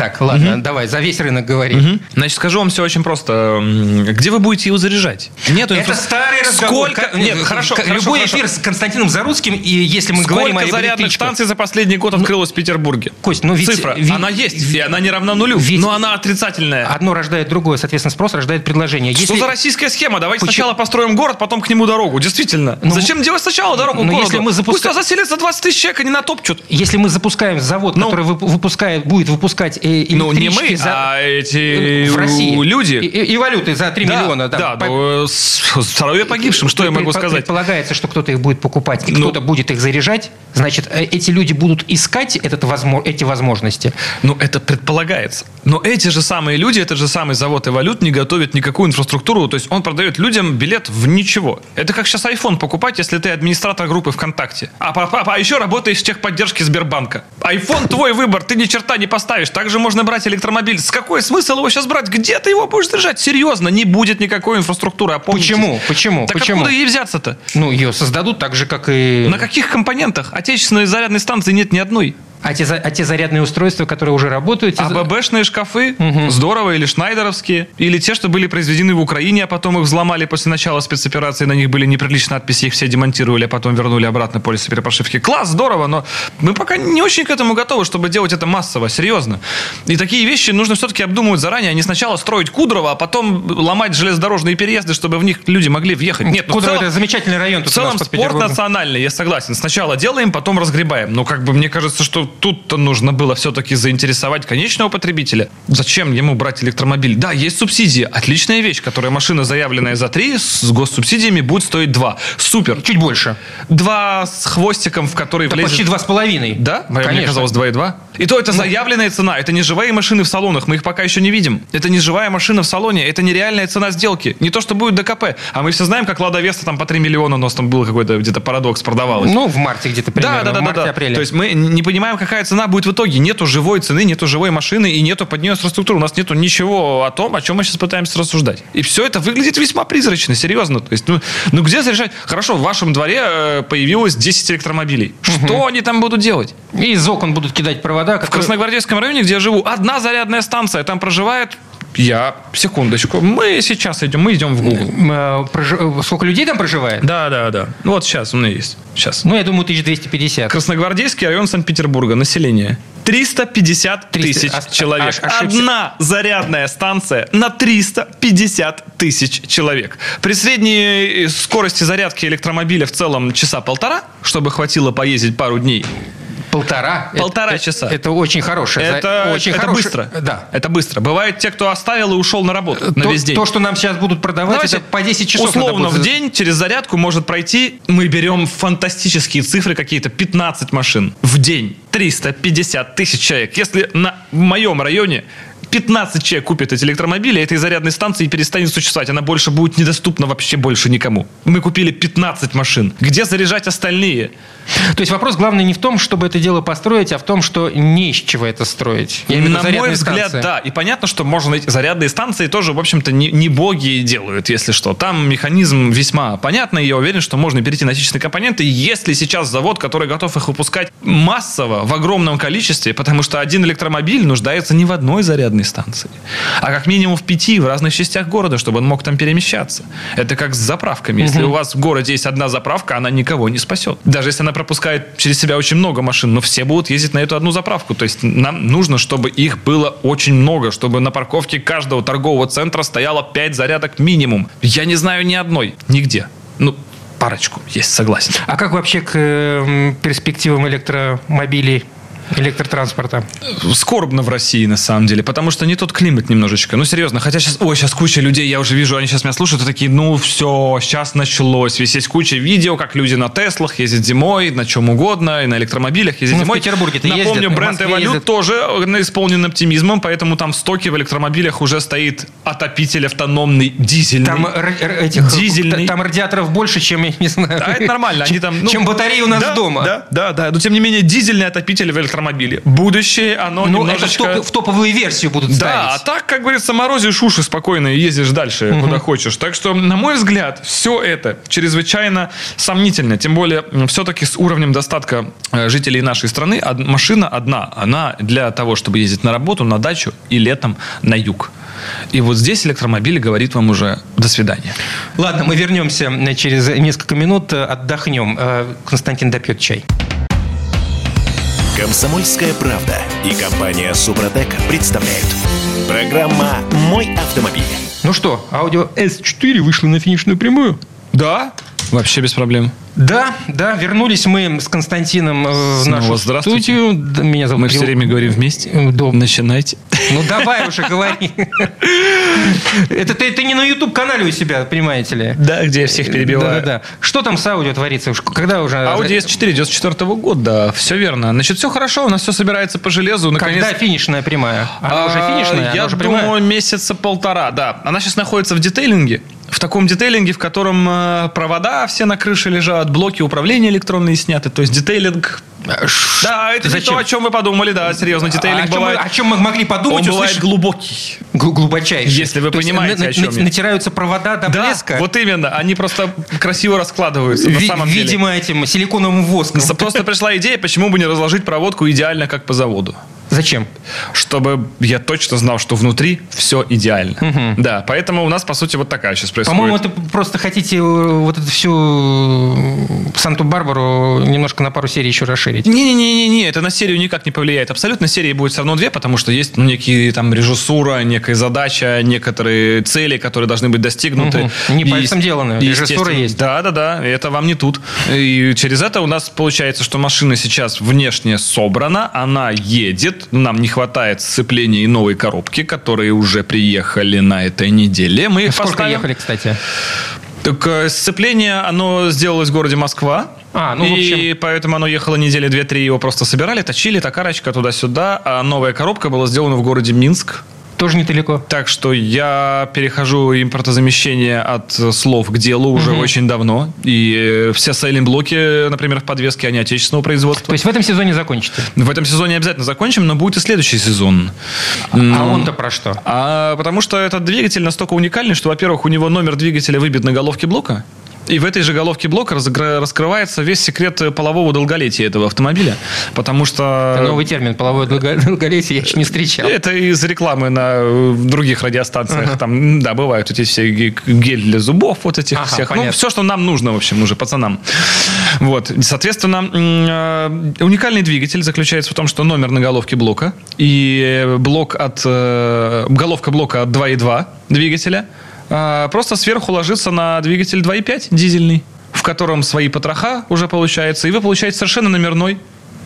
[SPEAKER 2] Так, ладно, давай, за весь рынок говори.
[SPEAKER 3] Значит, скажу вам все очень просто. Где вы будете его заряжать?
[SPEAKER 2] Это
[SPEAKER 3] инфра-
[SPEAKER 2] старый разговор.
[SPEAKER 3] Сколько?
[SPEAKER 2] Ка-
[SPEAKER 3] Нет,
[SPEAKER 2] э,
[SPEAKER 3] хорошо, хорошо,
[SPEAKER 2] Любой
[SPEAKER 3] хорошо.
[SPEAKER 2] эфир с Константином Зарудским, и если мы говорим о
[SPEAKER 3] Сколько зарядных
[SPEAKER 2] электричках-
[SPEAKER 3] станций за последний год открылось в Петербурге?
[SPEAKER 2] Кость, ну ведь-
[SPEAKER 3] Цифра.
[SPEAKER 2] ведь-
[SPEAKER 3] она есть, и она не равна нулю.
[SPEAKER 2] ведь-
[SPEAKER 3] но она отрицательная.
[SPEAKER 2] Одно рождает другое, соответственно, спрос рождает предложение.
[SPEAKER 3] Что
[SPEAKER 2] Если-
[SPEAKER 3] за российская схема? Давайте
[SPEAKER 2] Почему-
[SPEAKER 3] сначала построим город, потом к нему дорогу. Действительно.
[SPEAKER 2] Ну,
[SPEAKER 3] Зачем делать сначала дорогу
[SPEAKER 2] ну,
[SPEAKER 3] к городу?
[SPEAKER 2] если мы запуска-
[SPEAKER 3] Пусть заселится 20 тысяч человек, они натопчут.
[SPEAKER 2] Если мы запускаем завод,
[SPEAKER 3] Ну.
[SPEAKER 2] который вып- выпускает, будет выпускать э,
[SPEAKER 3] Ну, не мы,
[SPEAKER 2] за-
[SPEAKER 3] а эти
[SPEAKER 2] в России
[SPEAKER 3] люди.
[SPEAKER 2] И, и- и валюты за 3 миллиона.
[SPEAKER 3] Да,
[SPEAKER 2] По-
[SPEAKER 3] ну, с- здоровье погибшим, что я могу сказать?
[SPEAKER 2] Предполагается, что кто-то их будет покупать, и
[SPEAKER 3] Ну.
[SPEAKER 2] кто-то будет их заряжать. Значит, э, эти люди будут искать этот возмо- эти возможности.
[SPEAKER 3] Ну, это предполагается. Но эти же самые люди, этот же самый завод и валют не готовят никакую инфраструктуру. То есть он продает людям билет в ничего. Это как сейчас iPhone покупать, если ты администратор группы ВКонтакте. А, а, а- еще работаешь в техподдержке Сбербанка. iPhone твой выбор, ты ни черта не поставишь. Также можно брать электромобиль. С какой смысл его сейчас брать? Где ты его будешь держать? Серьезно, не будет никакой инфраструктуры. Опомнитесь.
[SPEAKER 2] Почему? Почему?
[SPEAKER 3] Так
[SPEAKER 2] Почему?
[SPEAKER 3] откуда ей взяться-то?
[SPEAKER 2] Ну, ее создадут так же, как и...
[SPEAKER 3] На каких компонентах? Отечественной зарядной станции нет ни одной.
[SPEAKER 2] А те, а те зарядные устройства, которые уже работают... те
[SPEAKER 3] А ББшные шкафы здорово, или шнайдеровские, или те, что были произведены в Украине, а потом их взломали после начала спецоперации, на них были неприличные надписи, их все демонтировали, а потом вернули обратно полисы перепрошивки. Класс, здорово, но мы пока не очень к этому готовы, чтобы делать это массово, серьезно. И такие вещи нужно все-таки обдумывать заранее, а не сначала строить Кудрово, а потом ломать железнодорожные переезды, чтобы в них люди могли въехать. Нет, ну
[SPEAKER 2] Кудрово
[SPEAKER 3] целом-
[SPEAKER 2] это замечательный район
[SPEAKER 3] в целом спорт национальный, я согласен. Сначала делаем, потом разгребаем. Но как бы мне кажется, что вот тут-то нужно было все-таки заинтересовать конечного потребителя. Зачем ему брать электромобиль? Да, есть субсидии. Отличная вещь, которая машина, заявленная за 3, с госсубсидиями будет стоить 2. Супер.
[SPEAKER 2] Чуть больше.
[SPEAKER 3] Два с хвостиком, в который
[SPEAKER 2] Это
[SPEAKER 3] влезет...
[SPEAKER 2] почти два с половиной.
[SPEAKER 3] Да? Мне
[SPEAKER 2] Конечно.
[SPEAKER 3] казалось 2,2. И то это заявленная цена. Это не живые машины в салонах. Мы их пока еще не видим. Это не живая машина в салоне. Это нереальная цена сделки. Не то, что будет ДКП. А мы все знаем, как Лада Веста там по 3 миллиона у нас там был какой-то где-то парадокс продавалась.
[SPEAKER 2] Ну, в марте где-то примерно.
[SPEAKER 3] Да, да, да,
[SPEAKER 2] в
[SPEAKER 3] да, да.
[SPEAKER 2] марте-апреле.
[SPEAKER 3] То есть мы не понимаем, какая цена будет в итоге. Нету живой цены, нету живой машины и нету под нее инфраструктуры. У нас нету ничего о том, о чем мы сейчас пытаемся рассуждать. И все это выглядит весьма призрачно, серьезно. То есть, ну, ну где зарешать? Хорошо, в вашем дворе э, появилось 10 электромобилей. Что они там будут делать?
[SPEAKER 2] И из окон будут кидать провода.
[SPEAKER 3] В Красногвардейском районе, где я живу, одна зарядная станция. Там проживает я, секундочку, мы сейчас идем, мы идем в Google.
[SPEAKER 2] Сколько людей там проживает?
[SPEAKER 3] Да, да, да. Вот сейчас у меня есть. Сейчас.
[SPEAKER 2] Ну, я думаю, 1250.
[SPEAKER 3] Красногвардейский район Санкт-Петербурга. Население. 350
[SPEAKER 2] 300.
[SPEAKER 3] тысяч
[SPEAKER 2] Ос-
[SPEAKER 3] человек.
[SPEAKER 2] аж- ошибся.
[SPEAKER 3] Одна зарядная станция на 350 тысяч человек. При средней э, скорости зарядки электромобиля в целом часа полтора, чтобы хватило поездить пару дней.
[SPEAKER 2] Полтора.
[SPEAKER 3] Полтора
[SPEAKER 2] Это-
[SPEAKER 3] часа.
[SPEAKER 2] Это очень хорошее.
[SPEAKER 3] Это,
[SPEAKER 2] очень
[SPEAKER 3] это
[SPEAKER 2] хорошее-
[SPEAKER 3] быстро.
[SPEAKER 2] Да.
[SPEAKER 3] Это быстро. Бывают те, кто оставил и ушел на работу на
[SPEAKER 2] то,
[SPEAKER 3] весь день.
[SPEAKER 2] то, что нам сейчас будут продавать,
[SPEAKER 3] Давайте
[SPEAKER 2] это по 10 часов.
[SPEAKER 3] Условно
[SPEAKER 2] будет
[SPEAKER 3] в день через зарядку может пройти, мы берем фантастические цифры какие-то, 15 машин в день, 350 тысяч человек. Если на, в моем районе 15 человек купят эти электромобили, этой зарядной станции перестанет существовать. Она больше будет недоступна вообще больше никому. Мы купили 15 машин. Где заряжать остальные?
[SPEAKER 2] То есть вопрос главный не в том, чтобы это дело построить, а в том, что не из чего это строить. Я имею
[SPEAKER 3] На мой взгляд,
[SPEAKER 2] станции.
[SPEAKER 3] да. И понятно, что можно найти зарядные станции тоже, в общем-то, не, не боги делают, если что. Там механизм весьма понятный. Я уверен, что можно перейти на отечественные компоненты. Если сейчас завод, который готов их выпускать массово, в огромном количестве, потому что один электромобиль нуждается не в одной зарядной станции, а как минимум в пяти в разных частях города, чтобы он мог там перемещаться. Это как с заправками. Если у вас в городе есть одна заправка, она никого не спасет. Даже если она пропускает через себя очень много машин, но все будут ездить на эту одну заправку. То есть нам нужно, чтобы их было очень много, чтобы на парковке каждого торгового центра стояло 5 зарядок минимум. Я не знаю ни одной, нигде. Ну, парочку есть, согласен.
[SPEAKER 2] А как вообще к э, перспективам электромобилей, электротранспорта?
[SPEAKER 3] Скорбно в России, на самом деле, потому что не тот климат немножечко. Ну, серьезно, хотя сейчас, ой, сейчас куча людей, я уже вижу, они сейчас меня слушают, и такие, ну, все, сейчас началось. Весь есть куча видео, как люди на Теслах ездят зимой, на чем угодно, и на электромобилях ездят
[SPEAKER 2] Ну, в
[SPEAKER 3] зимой.
[SPEAKER 2] Петербурге-то
[SPEAKER 3] Напомню,
[SPEAKER 2] ездят, в
[SPEAKER 3] бренд Evolute
[SPEAKER 2] ездят.
[SPEAKER 3] тоже исполнен оптимизмом, поэтому там в стоке в электромобилях уже стоит отопитель автономный, дизельный.
[SPEAKER 2] Там, этих,
[SPEAKER 3] Дизельный.
[SPEAKER 2] там радиаторов больше, чем, я не знаю,
[SPEAKER 3] А это нормально, они там... ну,
[SPEAKER 2] чем батареи у нас
[SPEAKER 3] да,
[SPEAKER 2] дома.
[SPEAKER 3] Да, да, да. Но тем не менее, дизельный отопитель в электромобиле. Будущее, оно
[SPEAKER 2] Ну, это в,
[SPEAKER 3] немножечко...
[SPEAKER 2] топ- в топовую версию будут
[SPEAKER 3] Да, а
[SPEAKER 2] ставить.
[SPEAKER 3] так, как говорится, морозишь уши спокойно и ездишь дальше, куда хочешь. Так что, на мой взгляд, все это чрезвычайно сомнительно. Тем более, все-таки с уровнем достатка э, жителей нашей страны машина одна. Она для того, чтобы ездить на работу, на дачу и летом на юг. И вот здесь электромобиль говорит вам уже «до свидания».
[SPEAKER 2] Ладно, мы вернемся э, через несколько минут, э, отдохнем. Константин допьет чай.
[SPEAKER 1] Комсомольская правда и компания Супротек представляют. Программа «Мой автомобиль».
[SPEAKER 2] Ну что, аудио S4 вышло на финишную прямую?
[SPEAKER 3] Да? Вообще без проблем.
[SPEAKER 2] Да, да, вернулись мы с Константином э, в
[SPEAKER 3] Снова
[SPEAKER 2] нашу
[SPEAKER 3] здравствуйте.
[SPEAKER 2] студию. Да, Меня зовут
[SPEAKER 3] Мы все
[SPEAKER 2] Ил-
[SPEAKER 3] время говорим вместе.
[SPEAKER 2] Э, да.
[SPEAKER 3] Начинайте.
[SPEAKER 2] Ну давай уже говори. Это ты, ты не на YouTube-канале у себя, понимаете ли?
[SPEAKER 3] Да, где я всех перебиваю.
[SPEAKER 2] Да-да-да. Что там с аудио творится? Когда уже...
[SPEAKER 3] Audi S4 94 года, да, все верно. Значит, все хорошо, у нас все собирается по железу. Наконец...
[SPEAKER 2] Когда финишная прямая? Она
[SPEAKER 3] А,
[SPEAKER 2] уже финишная?
[SPEAKER 3] Я
[SPEAKER 2] уже прямая?
[SPEAKER 3] думаю, месяца полтора, да. Она сейчас находится в детейлинге. В таком детейлинге, в котором э, провода все на крыше лежат, блоки управления электронные сняты. То есть детейлинг... Да, это не
[SPEAKER 2] Зачем?
[SPEAKER 3] то, о чем вы подумали, да, серьезно,
[SPEAKER 2] А
[SPEAKER 3] детейлинг
[SPEAKER 2] о, чем мы, о чем мы могли подумать,
[SPEAKER 3] Он бывает глубокий.
[SPEAKER 2] Гл- глубочайший.
[SPEAKER 3] Если вы
[SPEAKER 2] То есть
[SPEAKER 3] понимаете,
[SPEAKER 2] на-
[SPEAKER 3] о чем
[SPEAKER 2] на-
[SPEAKER 3] я.
[SPEAKER 2] Натираются провода до
[SPEAKER 3] Да,
[SPEAKER 2] блеска.
[SPEAKER 3] вот именно. Они просто красиво раскладываются на
[SPEAKER 2] Ви-
[SPEAKER 3] самом деле.
[SPEAKER 2] видимо, этим силиконовым воском.
[SPEAKER 3] Просто пришла идея, почему бы не разложить проводку идеально, как по заводу.
[SPEAKER 2] Зачем?
[SPEAKER 3] Чтобы я точно знал, что внутри все идеально. Угу. Да, поэтому у нас, по сути, вот такая сейчас происходит.
[SPEAKER 2] По-моему, это просто хотите э, вот эту всю э, Санту-Барбару немножко на пару серий еще расширить.
[SPEAKER 3] Не-не-не, это на серию никак не повлияет. Абсолютно серии будет все равно две, потому что есть ну, некие там режиссура, некая задача, некоторые цели, которые должны быть достигнуты.
[SPEAKER 2] Угу. Не пальцем делано. Режиссура есть.
[SPEAKER 3] Да, да, да. Это вам не тут. И через это у нас получается, что машина сейчас внешне собрана, она едет, нам не хватает сцепления и новой коробки, которые уже приехали на этой неделе. Мы их
[SPEAKER 2] Сколько
[SPEAKER 3] поставим.
[SPEAKER 2] ехали, кстати?
[SPEAKER 3] Так э, сцепление, оно сделалось в городе Москва.
[SPEAKER 2] А, ну,
[SPEAKER 3] и
[SPEAKER 2] в общем...
[SPEAKER 3] поэтому оно ехало недели две-три, его просто собирали, точили, токарочка туда-сюда. А новая коробка была сделана в городе Минск.
[SPEAKER 2] Тоже недалеко.
[SPEAKER 3] Так что я перехожу импортозамещение от слов к делу уже угу. очень давно. И все сайлент-блоки, например, в подвеске, они отечественного производства.
[SPEAKER 2] То есть в этом сезоне закончите?
[SPEAKER 3] В этом сезоне обязательно закончим, но будет и следующий сезон.
[SPEAKER 2] А, а он-то про что?
[SPEAKER 3] А, потому что этот двигатель настолько уникальный, что, во-первых, у него номер двигателя выбит на головке блока. И в этой же головке блока раскрывается весь секрет полового долголетия этого автомобиля. Потому что...
[SPEAKER 2] Это новый термин, половое долголетие, я еще не встречал.
[SPEAKER 3] Это из рекламы на других радиостанциях. Ага. Там, да, бывают эти все гель для зубов, вот этих ага, всех. Ну, понятно. Ну, все, что нам нужно, в общем, уже пацанам. Вот. Соответственно, э, уникальный двигатель заключается в том, что номер на головке блока и блок от... Э, головка блока от 2.2 двигателя – просто сверху ложится на двигатель 2.5 дизельный, в котором свои потроха уже получается, и вы получаете совершенно номерной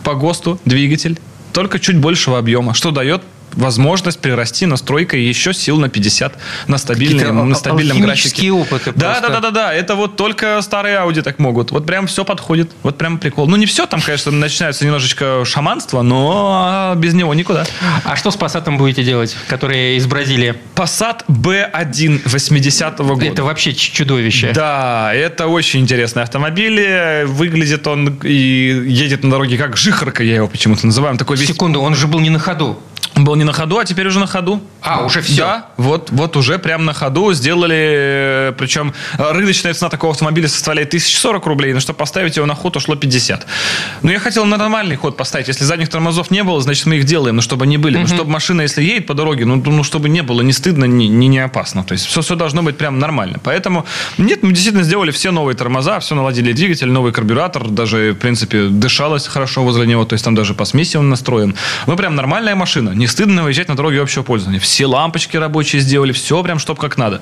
[SPEAKER 3] по ГОСТу двигатель, только чуть большего объема, что дает возможность прирасти настройкой еще сил на 50 на, стабильном, на стабильном графике.
[SPEAKER 2] опыты
[SPEAKER 3] да, да, да, да, да. Это вот только старые Audi так могут. Вот прям все подходит. Вот прям прикол. Ну, не все, там, конечно, начинается немножечко шаманство, но без него никуда.
[SPEAKER 2] А что с Passat будете делать, которые из Бразилии?
[SPEAKER 3] Passat B1 80-го года.
[SPEAKER 2] Это вообще чудовище.
[SPEAKER 3] Да, это очень интересный автомобиль. Выглядит он и едет на дороге как жихарка, я его почему-то называю. Такой
[SPEAKER 2] весь... Секунду, он же был не на ходу.
[SPEAKER 3] Был не на ходу, а теперь уже на ходу.
[SPEAKER 2] А, уже все?
[SPEAKER 3] Да, вот, вот уже прям на ходу сделали, причем рыночная цена такого автомобиля составляет 1040 рублей, но чтобы поставить его на ход, ушло 50. Но я хотел на нормальный ход поставить. Если задних тормозов не было, значит, мы их делаем, но чтобы они были. Но чтобы машина, если едет по дороге, ну, ну чтобы не было ни стыдно, ни, ни не опасно. То есть все, все должно быть прям нормально. Поэтому, нет, мы действительно сделали все новые тормоза, все наладили двигатель, новый карбюратор, даже, в принципе, дышалось хорошо возле него, то есть там даже по смеси он настроен. Ну, прям нормальная машина, не стыдно выезжать на дороге общего пользования. Все лампочки рабочие сделали, все прям чтоб как надо.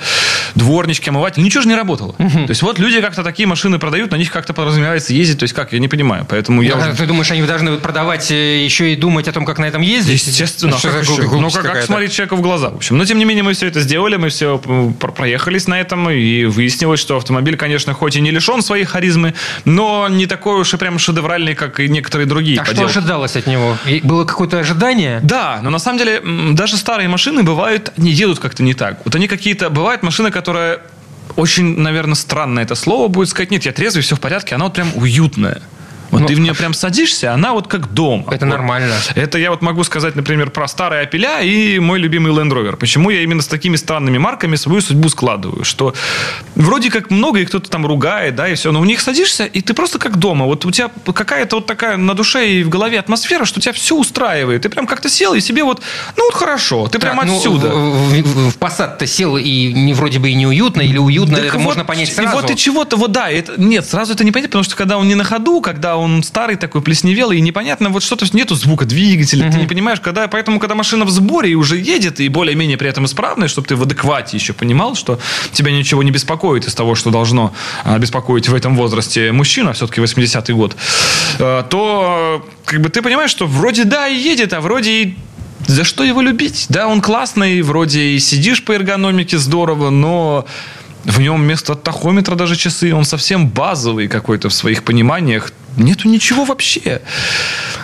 [SPEAKER 3] Дворнички, омыватель, ничего же не работало. Угу. То есть вот люди как-то такие машины продают, на них как-то подразумевается ездить, то есть как, я не понимаю. Поэтому я
[SPEAKER 2] уже... Ты думаешь, они должны продавать э, еще и думать о том, как на этом ездить?
[SPEAKER 3] Естественно. Что как еще? Ну, как, как смотреть человеку в глаза, в общем. Но, тем не менее, мы все это сделали, мы все проехались на этом, и выяснилось, что автомобиль, конечно, хоть и не лишен своей харизмы, но не такой уж и прям шедевральный, как и некоторые другие.
[SPEAKER 2] А поделки. что ожидалось от него? И было какое-то ожидание?
[SPEAKER 3] Да, но на самом деле даже старые машины бывают, не едут как-то не так. Вот они какие-то... Бывают машины, которые очень, наверное, странно это слово будет сказать. Нет, я трезвый, все в порядке, она вот прям уютная. Вот ну, ты в нее прям садишься, она вот как дом.
[SPEAKER 2] Это
[SPEAKER 3] вот.
[SPEAKER 2] нормально.
[SPEAKER 3] Это я вот могу сказать, например, про старые Апеля и мой любимый Land Rover. Почему я именно с такими странными марками свою судьбу складываю? Что вроде как много, и кто-то там ругает, да, и все, но в них садишься, и ты просто как дома. Вот у тебя какая-то вот такая на душе и в голове атмосфера, что тебя все устраивает. Ты прям как-то сел, и себе вот, ну вот хорошо, ты так, прям ну, отсюда.
[SPEAKER 2] В, в, в Passat-то сел, и не вроде бы и не уютно, или уютно, так это вот, можно понять сразу.
[SPEAKER 3] И вот и чего-то, вот да, это, нет, сразу это не понятно, потому что когда он не на ходу, когда он он старый такой, плесневелый, и непонятно, вот что-то нету звука двигателя, mm-hmm. ты не понимаешь, когда, поэтому, когда машина в сборе и уже едет, и более-менее при этом исправная, чтобы ты в адеквате еще понимал, что тебя ничего не беспокоит из того, что должно а, беспокоить в этом возрасте мужчина, все-таки 80-й год, а, то как бы ты понимаешь, что вроде да, и едет, а вроде и за что его любить? Да, он классный, вроде и сидишь по эргономике здорово, но в нем вместо тахометра даже часы, он совсем базовый какой-то в своих пониманиях. Нету ничего вообще.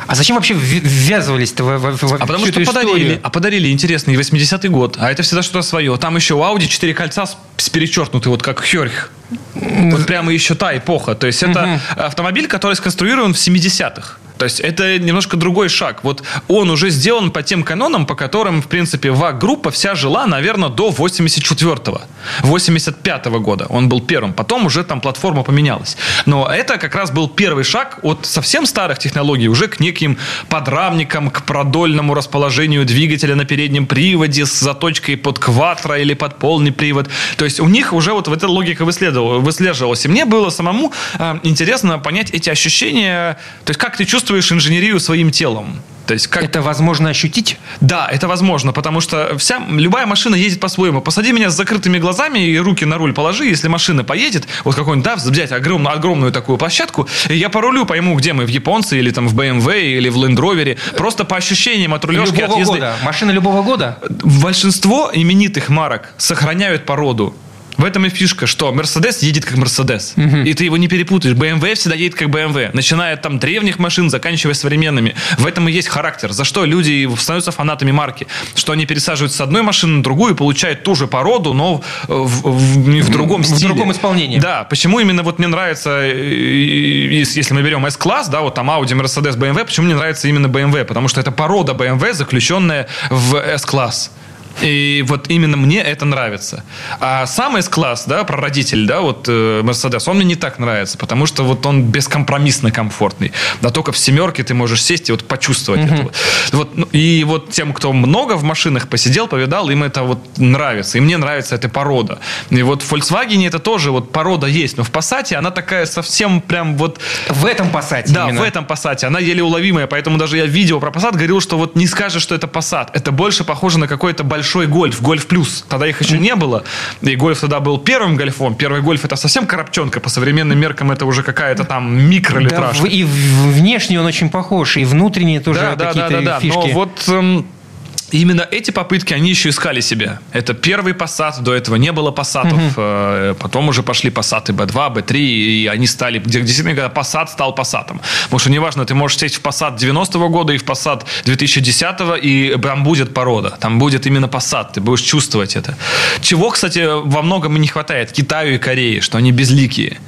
[SPEAKER 2] А зачем вообще ввязывались-то в, в, в
[SPEAKER 3] А потому что подарили. А подарили интересный 80-й год. А это всегда что-то свое. Там еще у Audi 4 кольца с перечеркнуты, вот как Херх. Вот прямо еще та эпоха. То есть это автомобиль, который сконструирован в 70-х. То есть это немножко другой шаг. Вот он уже сделан по тем канонам, по которым, в принципе, ВАГ-группа вся жила, наверное, до 84-го. 85-го года он был первым. Потом уже там платформа поменялась. Но это как раз был первый шаг от совсем старых технологий уже к неким подрамникам, к продольному расположению двигателя на переднем приводе с заточкой под кватро или под полный привод. То есть у них уже вот эта логика выслеживалась. И мне было самому э, интересно понять эти ощущения, то есть как ты чувствуешь инженерию своим телом.
[SPEAKER 2] То есть как... Это возможно ощутить?
[SPEAKER 3] Да, это возможно, потому что вся, любая машина ездит по-своему. Посади меня с закрытыми глазами и руки на руль положи, если машина поедет, вот какой-нибудь, да, взять огромную, огромную такую площадку, и я по рулю пойму, где мы, в японце или там в BMW или в Land Rover, просто по ощущениям от рулежки,
[SPEAKER 2] любого
[SPEAKER 3] от езды.
[SPEAKER 2] года. Машина любого года?
[SPEAKER 3] Большинство именитых марок сохраняют породу. В этом и фишка, что Мерседес едет как Мерседес. Угу. И ты его не перепутаешь. BMW всегда едет как BMW. Начиная от там древних машин, заканчивая современными. В этом и есть характер. За что люди становятся фанатами марки. Что они пересаживаются с одной машины на другую и получают ту же породу, но в, в, в, в другом стиле.
[SPEAKER 2] В другом исполнении.
[SPEAKER 3] Да. Почему именно вот мне нравится, если мы берем S-класс, да, вот там Audi, Mercedes, BMW, почему мне нравится именно BMW? Потому что это порода BMW, заключенная в S-класс. И вот именно мне это нравится. А сам S-класс, да, прародитель, да, вот э, Mercedes, он мне не так нравится, потому что вот он бескомпромиссно комфортный. Да только в семерке ты можешь сесть и вот почувствовать mm-hmm. это. Вот, ну, и вот тем, кто много в машинах посидел, повидал, им это вот нравится. И мне нравится эта порода. И вот в Volkswagen это тоже вот порода есть, но в Passat она такая совсем прям вот...
[SPEAKER 2] В этом Passat
[SPEAKER 3] Да, именно. в этом Passat. Она еле уловимая, поэтому даже я видео про Passat говорил, что вот не скажешь, что это Passat. Это больше похоже на какой-то большой большой гольф, гольф плюс. Тогда их еще не было. И гольф тогда был первым гольфом. Первый гольф это совсем коробчонка. По современным меркам это уже какая-то там микролитражка.
[SPEAKER 2] Да, и внешне он очень похож, и внутренне тоже да, какие-то да, да, да, фишки.
[SPEAKER 3] Но вот эм, и именно эти попытки они еще искали себя. Это первый посад, до этого не было посадов, угу. потом уже пошли посады B2, B3, и они стали, где действительно, когда посад стал посадом. Потому что неважно, ты можешь сесть в посад 90-го года и в посад 2010-го, и там будет порода, там будет именно посад, ты будешь чувствовать это. Чего, кстати, во многом и не хватает Китаю и Корее, что они безликие.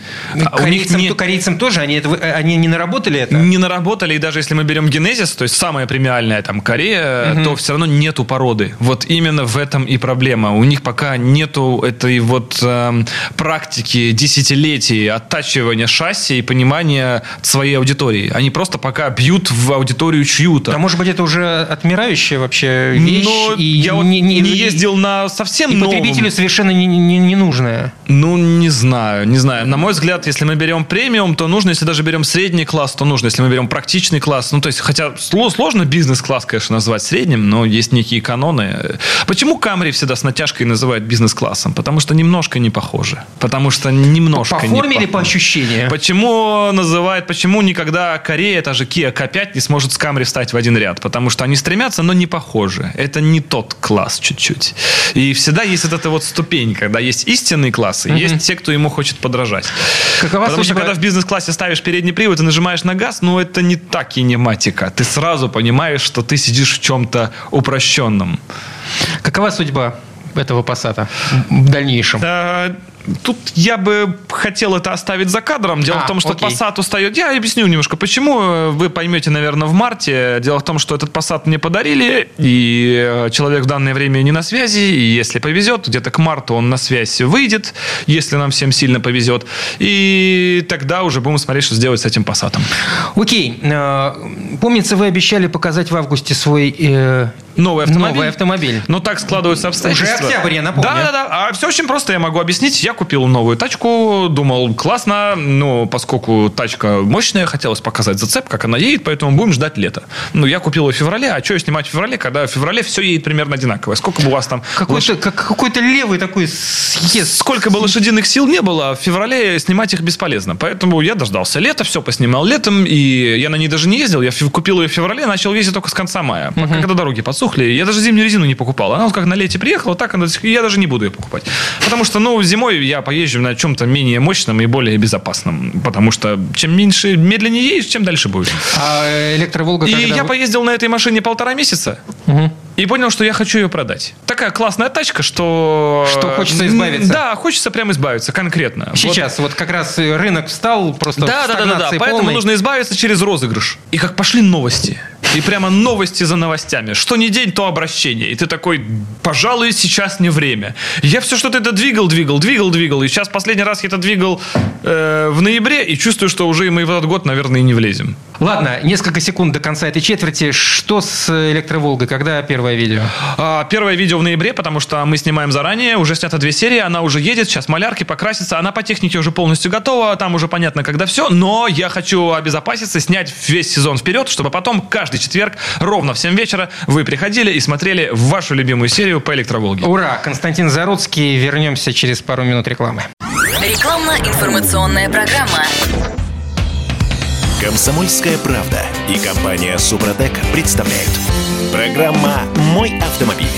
[SPEAKER 2] Корейцам, не... корейцам тоже, они, это, они не наработали это?
[SPEAKER 3] Не наработали, и даже если мы берем генезис, то есть самая премиальная там Корея, угу. то все равно нету породы. Вот именно в этом и проблема. У них пока нету этой вот э, практики десятилетий оттачивания шасси и понимания своей аудитории. Они просто пока бьют в аудиторию чью-то.
[SPEAKER 2] А может быть, это уже отмирающая вообще вещь?
[SPEAKER 3] Но и я вот не, не, не ездил на совсем
[SPEAKER 2] и
[SPEAKER 3] новом.
[SPEAKER 2] потребителю совершенно не, не, не нужное.
[SPEAKER 3] Ну, не знаю, не знаю. На мой взгляд, если мы берем премиум, то нужно. Если даже берем средний класс, то нужно. Если мы берем практичный класс, ну, то есть, хотя сложно бизнес-класс, конечно, назвать средним, но есть некие каноны. Почему Камри всегда с натяжкой называют бизнес-классом? Потому что немножко не похожи. Потому что немножко
[SPEAKER 2] по, по форме не или по ощущениям?
[SPEAKER 3] Почему называют, почему никогда Корея, та же Kia K5 не сможет с Камри встать в один ряд? Потому что они стремятся, но не похожи. Это не тот класс чуть-чуть. И всегда есть вот эта вот ступень, когда есть истинный класс, и mm есть те, кто ему хочет подражать. Какова Потому что когда в бизнес-классе ставишь передний привод и нажимаешь на газ, ну это не та кинематика. Ты сразу понимаешь, что ты сидишь в чем-то упрощенном.
[SPEAKER 2] Какова судьба этого пассата в дальнейшем?
[SPEAKER 3] Тут я бы хотел это оставить за кадром. Дело а, в том, что окей. Passat устает. Я объясню немножко, почему. Вы поймете, наверное, в марте. Дело в том, что этот Passat мне подарили, и э, человек в данное время не на связи. И если повезет, где-то к марту он на связь выйдет, если нам всем сильно повезет. И тогда уже будем смотреть, что сделать с этим Passat.
[SPEAKER 2] Окей. Э, помнится, вы обещали показать в августе свой э,
[SPEAKER 3] Новый автомобиль.
[SPEAKER 2] Новый автомобиль.
[SPEAKER 3] Но так складываются обстоятельства.
[SPEAKER 2] Уже октябрь, я напомню.
[SPEAKER 3] Да, да, да. А все очень просто, я могу объяснить. Я купил новую тачку, думал, классно, но поскольку тачка мощная, хотелось показать зацеп, как она едет, поэтому будем ждать лета. Ну, я купил ее в феврале, а что снимать в феврале, когда в феврале все едет примерно одинаково. Сколько бы у вас там...
[SPEAKER 2] Какой-то, лош... как, какой-то левый такой съезд.
[SPEAKER 3] Сколько бы лошадиных сил не было, в феврале снимать их бесполезно. Поэтому я дождался лета, все поснимал летом, и я на ней даже не ездил. Я купил ее в феврале, начал ездить только с конца мая, угу. когда дороги подсохли. Я даже зимнюю резину не покупал. Она вот как на лете приехала, так она, я даже не буду ее покупать. Потому что, ну, зимой я поезжу на чем-то менее мощном и более безопасном. Потому что чем меньше, медленнее едешь, чем дальше будешь.
[SPEAKER 2] А электроволга
[SPEAKER 3] И я вы... поездил на этой машине полтора месяца. Угу. И понял, что я хочу ее продать. Так такая классная тачка, что...
[SPEAKER 2] Что хочется избавиться.
[SPEAKER 3] Да, хочется прям избавиться конкретно.
[SPEAKER 2] Сейчас вот, вот как раз рынок встал просто
[SPEAKER 3] да,
[SPEAKER 2] в
[SPEAKER 3] да, да, да, да. Поэтому
[SPEAKER 2] полной.
[SPEAKER 3] нужно избавиться через розыгрыш. И как пошли новости. И прямо новости за новостями. Что не день, то обращение. И ты такой, пожалуй, сейчас не время. Я все что-то это двигал, двигал, двигал, двигал. И сейчас последний раз я это двигал э, в ноябре. И чувствую, что уже мы в этот год, наверное, и не влезем.
[SPEAKER 2] Ладно, несколько секунд до конца этой четверти. Что с электроволгой? Когда первое видео?
[SPEAKER 3] А, первое видео в ноябре, потому что мы снимаем заранее. Уже снято две серии. Она уже едет. Сейчас малярки покрасится. Она по технике уже полностью готова. Там уже понятно, когда все. Но я хочу обезопаситься, снять весь сезон вперед, чтобы потом каждый четверг ровно в 7 вечера вы приходили и смотрели вашу любимую серию по электроволге.
[SPEAKER 2] Ура! Константин Заруцкий. Вернемся через пару минут рекламы.
[SPEAKER 4] Рекламно-информационная программа.
[SPEAKER 1] Комсомольская правда и компания Супротек представляют. Программа «Мой автомобиль».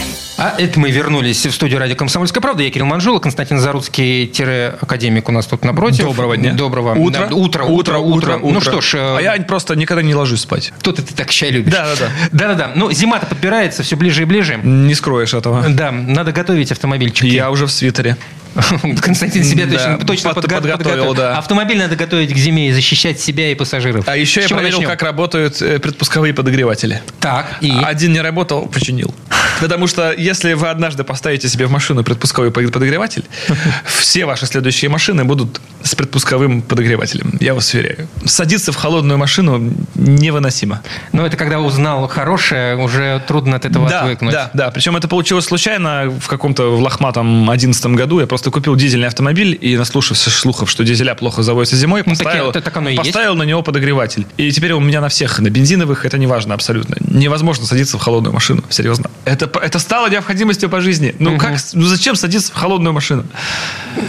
[SPEAKER 2] А это мы вернулись в студию радио «Комсомольская правда». Я Кирилл Манжула, Константин Заруцкий-академик у нас тут напротив.
[SPEAKER 3] Доброго дня.
[SPEAKER 2] Доброго.
[SPEAKER 3] Утро.
[SPEAKER 2] Да, утро, утро, утро, Ну что ж.
[SPEAKER 3] А я просто никогда не ложусь спать.
[SPEAKER 2] Кто-то ты так чай любишь.
[SPEAKER 3] Да-да-да.
[SPEAKER 2] Да-да-да. Ну, зима-то подбирается все ближе и ближе.
[SPEAKER 3] Не скроешь этого.
[SPEAKER 2] Да, надо готовить автомобильчики.
[SPEAKER 3] Я уже в свитере.
[SPEAKER 2] Константин себя
[SPEAKER 3] Да,
[SPEAKER 2] точно, точно
[SPEAKER 3] под-
[SPEAKER 2] подго-
[SPEAKER 3] подготовил, да.
[SPEAKER 2] Автомобиль надо готовить к зиме и защищать себя и пассажиров.
[SPEAKER 3] А еще
[SPEAKER 2] С
[SPEAKER 3] я проверил,
[SPEAKER 2] начнем?
[SPEAKER 3] как работают э, предпусковые подогреватели.
[SPEAKER 2] Так, и...
[SPEAKER 3] Один не работал, починил. Потому что если вы однажды поставите себе в машину предпусковой под- подогреватель, все ваши следующие машины будут с предпусковым подогревателем. Я вас уверяю. Садиться в холодную машину невыносимо.
[SPEAKER 2] Ну, это когда узнал хорошее, уже трудно от этого
[SPEAKER 3] да,
[SPEAKER 2] отвыкнуть.
[SPEAKER 3] да, да. Причем это получилось случайно в каком-то в лохматом 11 году. Я просто купил дизельный автомобиль и, наслушавшись слухов, что дизеля плохо заводятся зимой,
[SPEAKER 2] Ну, так
[SPEAKER 3] поставил,
[SPEAKER 2] это- так оно и есть.
[SPEAKER 3] поставил на него подогреватель. И теперь у меня на всех, на бензиновых, это не важно абсолютно. Невозможно садиться в холодную машину. Серьезно. Это, это стало необходимостью по жизни. Ну, как, с- ну зачем садиться в холодную машину?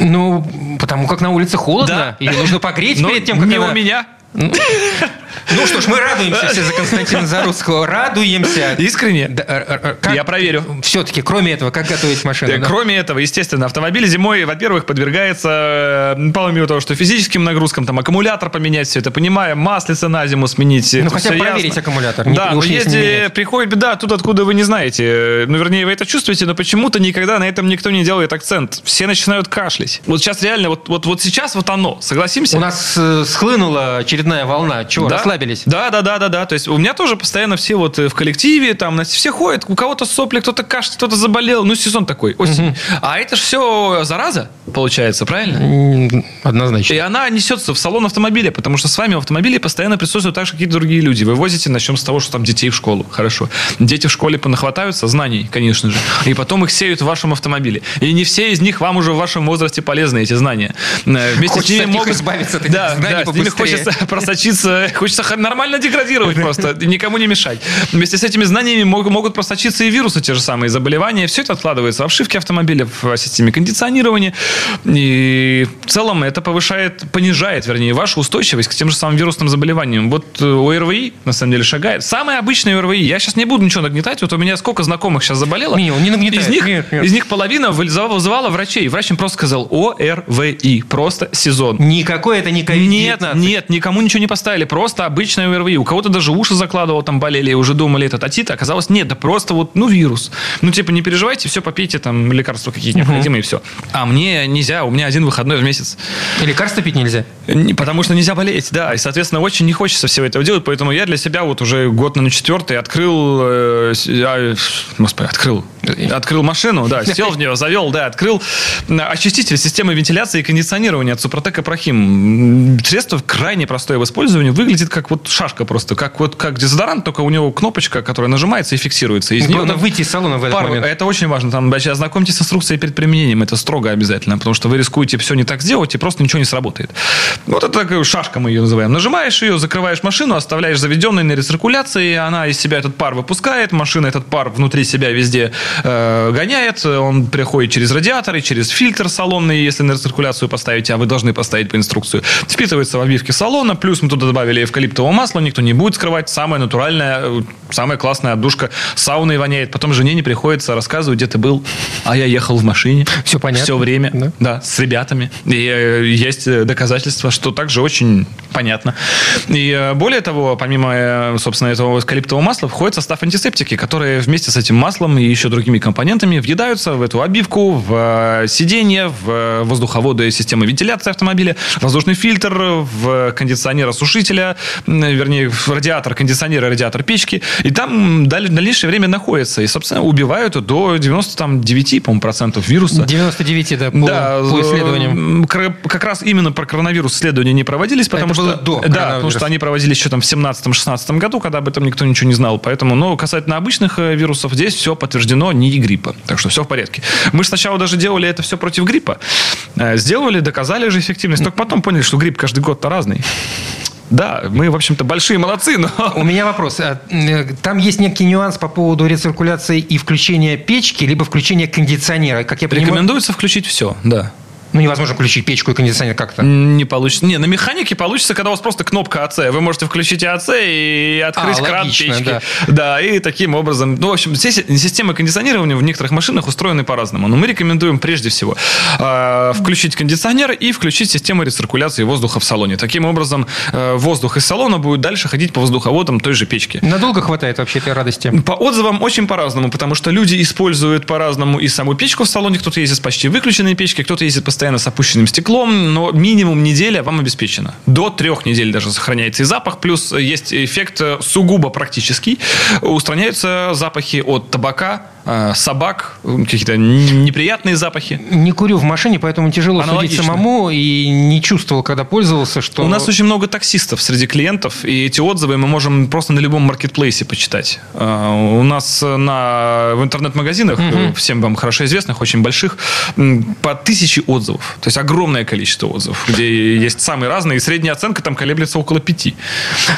[SPEAKER 2] Ну, потому как на улице холодно,
[SPEAKER 3] Да.
[SPEAKER 2] и нужно погреть
[SPEAKER 3] Но
[SPEAKER 2] перед тем, как
[SPEAKER 3] не
[SPEAKER 2] она-
[SPEAKER 3] у меня.
[SPEAKER 2] Ну что ж, мы радуемся все за Константина Заруцкого. Радуемся.
[SPEAKER 3] Искренне.
[SPEAKER 2] Да, р- р- как-
[SPEAKER 3] Я проверю.
[SPEAKER 2] Все-таки, кроме этого, как готовить машину?
[SPEAKER 3] Да,
[SPEAKER 2] да?
[SPEAKER 3] Кроме этого, естественно, автомобиль зимой, во-первых, подвергается, э, помимо того, что физическим нагрузкам, там, аккумулятор поменять, все это понимаем, маслица на зиму сменить.
[SPEAKER 2] Ну, хотя проверить
[SPEAKER 3] ясно.
[SPEAKER 2] аккумулятор, не-
[SPEAKER 3] Да,
[SPEAKER 2] уж
[SPEAKER 3] но
[SPEAKER 2] если не
[SPEAKER 3] приходит беда оттуда, откуда вы не знаете, ну, вернее, вы это чувствуете, но почему-то никогда на этом никто не делает акцент. Все начинают кашлять. Вот сейчас реально, вот, вот, вот сейчас вот оно, согласимся?
[SPEAKER 2] У нас э, схлынула очередная волна. Чего,
[SPEAKER 3] Да.
[SPEAKER 2] расслабились?
[SPEAKER 3] Да, да, да, да, да. То есть у меня тоже постоянно все вот э, в коллективе, там все ходят, у кого-то сопли, кто-то кашляет, кто-то заболел. Ну, сезон такой, осень. А это же все зараза, получается, правильно?
[SPEAKER 2] Однозначно.
[SPEAKER 3] И она несется в салон автомобиля, потому что с вами в автомобиле постоянно присутствуют также какие-то другие люди. Вы возите, начнем с того, что там детей в школу. Хорошо. Дети в школе понахватаются знаний, конечно же. И потом их сеют в вашем автомобиле. И не все из них вам уже в вашем возрасте полезны, эти знания. Э, Вместе
[SPEAKER 2] Хочется
[SPEAKER 3] с ними могут...
[SPEAKER 2] избавиться от этих
[SPEAKER 3] да,
[SPEAKER 2] знаний
[SPEAKER 3] да, с ними хочется просочиться, хочется нормально деградировать просто, никому не мешать. Вместе с этими знаниями мог- могут просочиться и вирусы, те же самые заболевания. Все это откладывается в обшивке автомобиля, в системе кондиционирования. И в целом это повышает, понижает, вернее, вашу устойчивость к тем же самым вирусным заболеваниям. Вот э, ОРВИ, на самом деле, шагает. Самый обычный ОРВИ. Я сейчас не буду ничего нагнетать. Вот у меня сколько знакомых сейчас заболело.
[SPEAKER 2] Не, он не нагнетает.
[SPEAKER 3] Из них,
[SPEAKER 2] Нет, нет.
[SPEAKER 3] из них половина вызывала, вызывала врачей. Врач им просто сказал ОРВИ. Просто сезон.
[SPEAKER 2] Никакой это не COVID-19.
[SPEAKER 3] Нет, нет, никому ничего не поставили. Просто обычное ОРВИ. У кого-то даже уши закладывал, там болели, и уже думали, это атит. Оказалось, нет, да просто вот, ну, вирус. Ну, типа, не переживайте, все, попейте там лекарства какие необходимые, и все. А мне нельзя, у меня один выходной в месяц.
[SPEAKER 2] И лекарства пить нельзя.
[SPEAKER 3] Не- Потому что нельзя болеть, да. И, соответственно, очень не хочется всего этого делать. Поэтому я для себя вот уже год на четвертый открыл... э, а, господи, открыл. Открыл машину, да, сел в нее, завел, да, открыл очиститель системы вентиляции и кондиционирования от Супротек Прохим. Средство крайне простое в использовании. Выглядит как вот шашка просто. Как вот как дезодорант, только у него кнопочка, которая нажимается и фиксируется. Из
[SPEAKER 2] Главное
[SPEAKER 3] неё-
[SPEAKER 2] выйти из салона в этот
[SPEAKER 3] Пару-
[SPEAKER 2] момент.
[SPEAKER 3] Это очень важно. Там, значит, ознакомьтесь с инструкцией перед применением. Это строго обязательно, потому что вы рискуете все не так сделать, и просто ничего не сработает. Вот это такая шашка мы ее называем. Нажимаешь ее, закрываешь машину, оставляешь заведенной на рециркуляции, она из себя этот пар выпускает, машина этот пар внутри себя везде э, гоняет, он приходит через радиаторы, через фильтр салонный, если на рециркуляцию поставите, а вы должны поставить по инструкцию. Впитывается в обивки салона, плюс мы туда добавили эвкалиптового масла, никто не будет скрывать. Самая натуральная, э, самая классная отдушка. Сауной воняет. Потом жене не приходится рассказывать, где ты был. А я ехал в машине.
[SPEAKER 2] Всё понятно.
[SPEAKER 3] Все время.
[SPEAKER 2] Да.
[SPEAKER 3] Да, с ребятами. И э, есть доказательства, что также очень Понятно. И э, более того, помимо, собственно, этого эвкалиптового масла, входит состав антисептики, которые вместе с этим маслом и еще другими компонентами въедаются в эту обивку, в э, сиденье, в воздуховоды системы вентиляции автомобиля, воздушный фильтр, в кондиционер осушителя, вернее, в радиатор кондиционера, радиатор печки. И там дальнейшее время находится. И, собственно, убивают до 99, по-моему, процентов вируса.
[SPEAKER 2] 99, да, по, да, по исследованиям.
[SPEAKER 3] Как раз именно про коронавирус исследования не проводились, потому Это что... До да, потому что они проводились еще там в 17-16 году, когда об этом никто ничего не знал. Поэтому, но касательно обычных э, вирусов, здесь все подтверждено не гриппа. Так что все в порядке. Мы же сначала даже делали это все против гриппа. Э, сделали, доказали же эффективность. Только потом поняли, что грипп каждый год-то разный. Да, мы, в общем-то, большие молодцы, но...
[SPEAKER 2] У меня вопрос. А, э, там есть некий нюанс по поводу рециркуляции и включения печки, либо включения кондиционера. Как я
[SPEAKER 3] понимаю... Рекомендуется включить все, да.
[SPEAKER 2] Ну, невозможно включить печку и кондиционер как-то.
[SPEAKER 3] Не получится. Не, на механике получится, когда у вас просто кнопка АЦ. Вы можете включить АЦ и открыть а, кран логично, печки. Да. да, и таким образом. Ну, в общем, здесь системы кондиционирования в некоторых машинах устроены по-разному. Но мы рекомендуем прежде всего э, включить кондиционер и включить систему рециркуляции воздуха в салоне. Таким образом, э, воздух из салона будет дальше ходить по воздуховодам той же печки.
[SPEAKER 2] Надолго хватает вообще этой радости?
[SPEAKER 3] По отзывам очень по-разному, потому что люди используют по-разному и саму печку в салоне. Кто-то ездит с почти выключенной печкой, кто-то ездит постоянно постоянно с опущенным стеклом, но минимум неделя вам обеспечена. До трех недель даже сохраняется и запах, плюс есть эффект сугубо практический. Устраняются запахи от табака, Э, собак, какие-то неприятные запахи.
[SPEAKER 2] Не курю в машине, поэтому тяжело Аналогично. судить самому и не чувствовал, когда пользовался, что...
[SPEAKER 3] У нас очень много таксистов среди клиентов, и эти отзывы мы можем просто на любом маркетплейсе почитать. Э, у нас на, в интернет-магазинах, угу. всем вам хорошо известных, очень больших, по тысяче отзывов. То есть огромное количество отзывов, где есть самые разные, и средняя оценка там колеблется около пяти.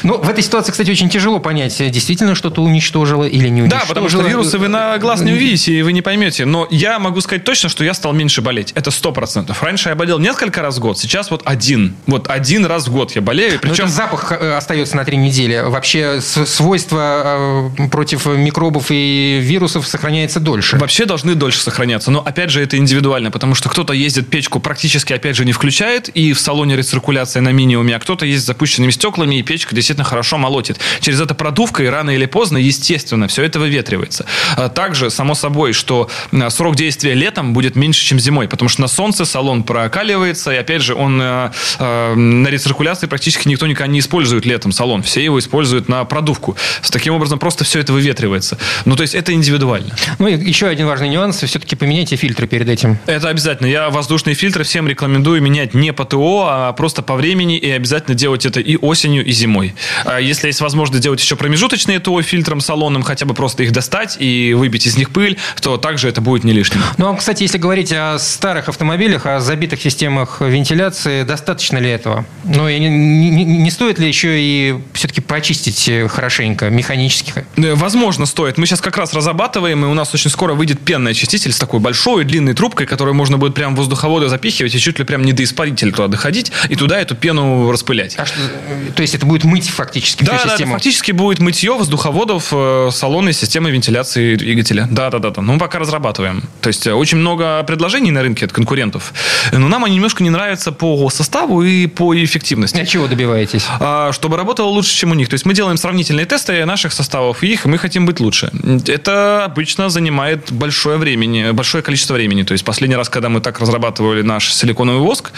[SPEAKER 2] Ну, в этой ситуации, кстати, очень тяжело понять, действительно что-то уничтожило или не уничтожило.
[SPEAKER 3] Да, потому что вирусы вы на глаз не увидите, и вы не поймете. Но я могу сказать точно, что я стал меньше болеть. Это сто процентов. Раньше я болел несколько раз в год, сейчас вот один. Вот один раз в год я болею.
[SPEAKER 2] Причем... Но запах э, остается на три недели. Вообще свойства э, против микробов и вирусов сохраняется дольше.
[SPEAKER 3] Вообще должны дольше сохраняться. Но опять же это индивидуально, потому что кто-то ездит печку практически опять же не включает, и в салоне рециркуляция на минимуме, а кто-то ездит с запущенными стеклами, и печка действительно хорошо молотит. Через это продувка, и рано или поздно, естественно, все это выветривается. А также же, само собой, что срок действия летом будет меньше, чем зимой, потому что на солнце салон прокаливается, и опять же, он э, э, на рециркуляции практически никто никогда не использует летом салон. Все его используют на продувку. С таким образом просто все это выветривается. Ну, то есть это индивидуально.
[SPEAKER 2] Ну, и еще один важный нюанс. Все-таки поменяйте фильтры перед этим.
[SPEAKER 3] Это обязательно. Я воздушные фильтры всем рекомендую менять не по ТО, а просто по времени, и обязательно делать это и осенью, и зимой. А если есть возможность делать еще промежуточные ТО фильтром салонным, хотя бы просто их достать и выбить из них пыль, то также это будет не лишним.
[SPEAKER 2] Ну, а, кстати, если говорить о старых автомобилях, о забитых системах вентиляции, достаточно ли этого? Ну, и не, не, не стоит ли еще и все-таки почистить хорошенько, механически?
[SPEAKER 3] Э, возможно, стоит. Мы сейчас как раз разрабатываем, и у нас очень скоро выйдет пенный очиститель с такой большой длинной трубкой, которую можно будет прям в воздуховоды запихивать и чуть ли прям не до испарителя туда доходить, и туда эту пену распылять. А что,
[SPEAKER 2] то есть это будет мыть фактически
[SPEAKER 3] да, всю да, систему? Да, фактически будет мытье воздуховодов э, салона и системы вентиляции двигателя. Да, да, да, да. Ну, пока разрабатываем. То есть э, очень много предложений на рынке от конкурентов, но нам они немножко не нравятся по составу и по эффективности.
[SPEAKER 2] А чего добиваетесь?
[SPEAKER 3] А, чтобы работало лучше, чем у них. То есть мы делаем сравнительные тесты наших составов и их, и мы хотим быть лучше. Это обычно занимает большое времени, большое количество времени. То есть последний раз, когда мы так разрабатывали наш силиконовый воск,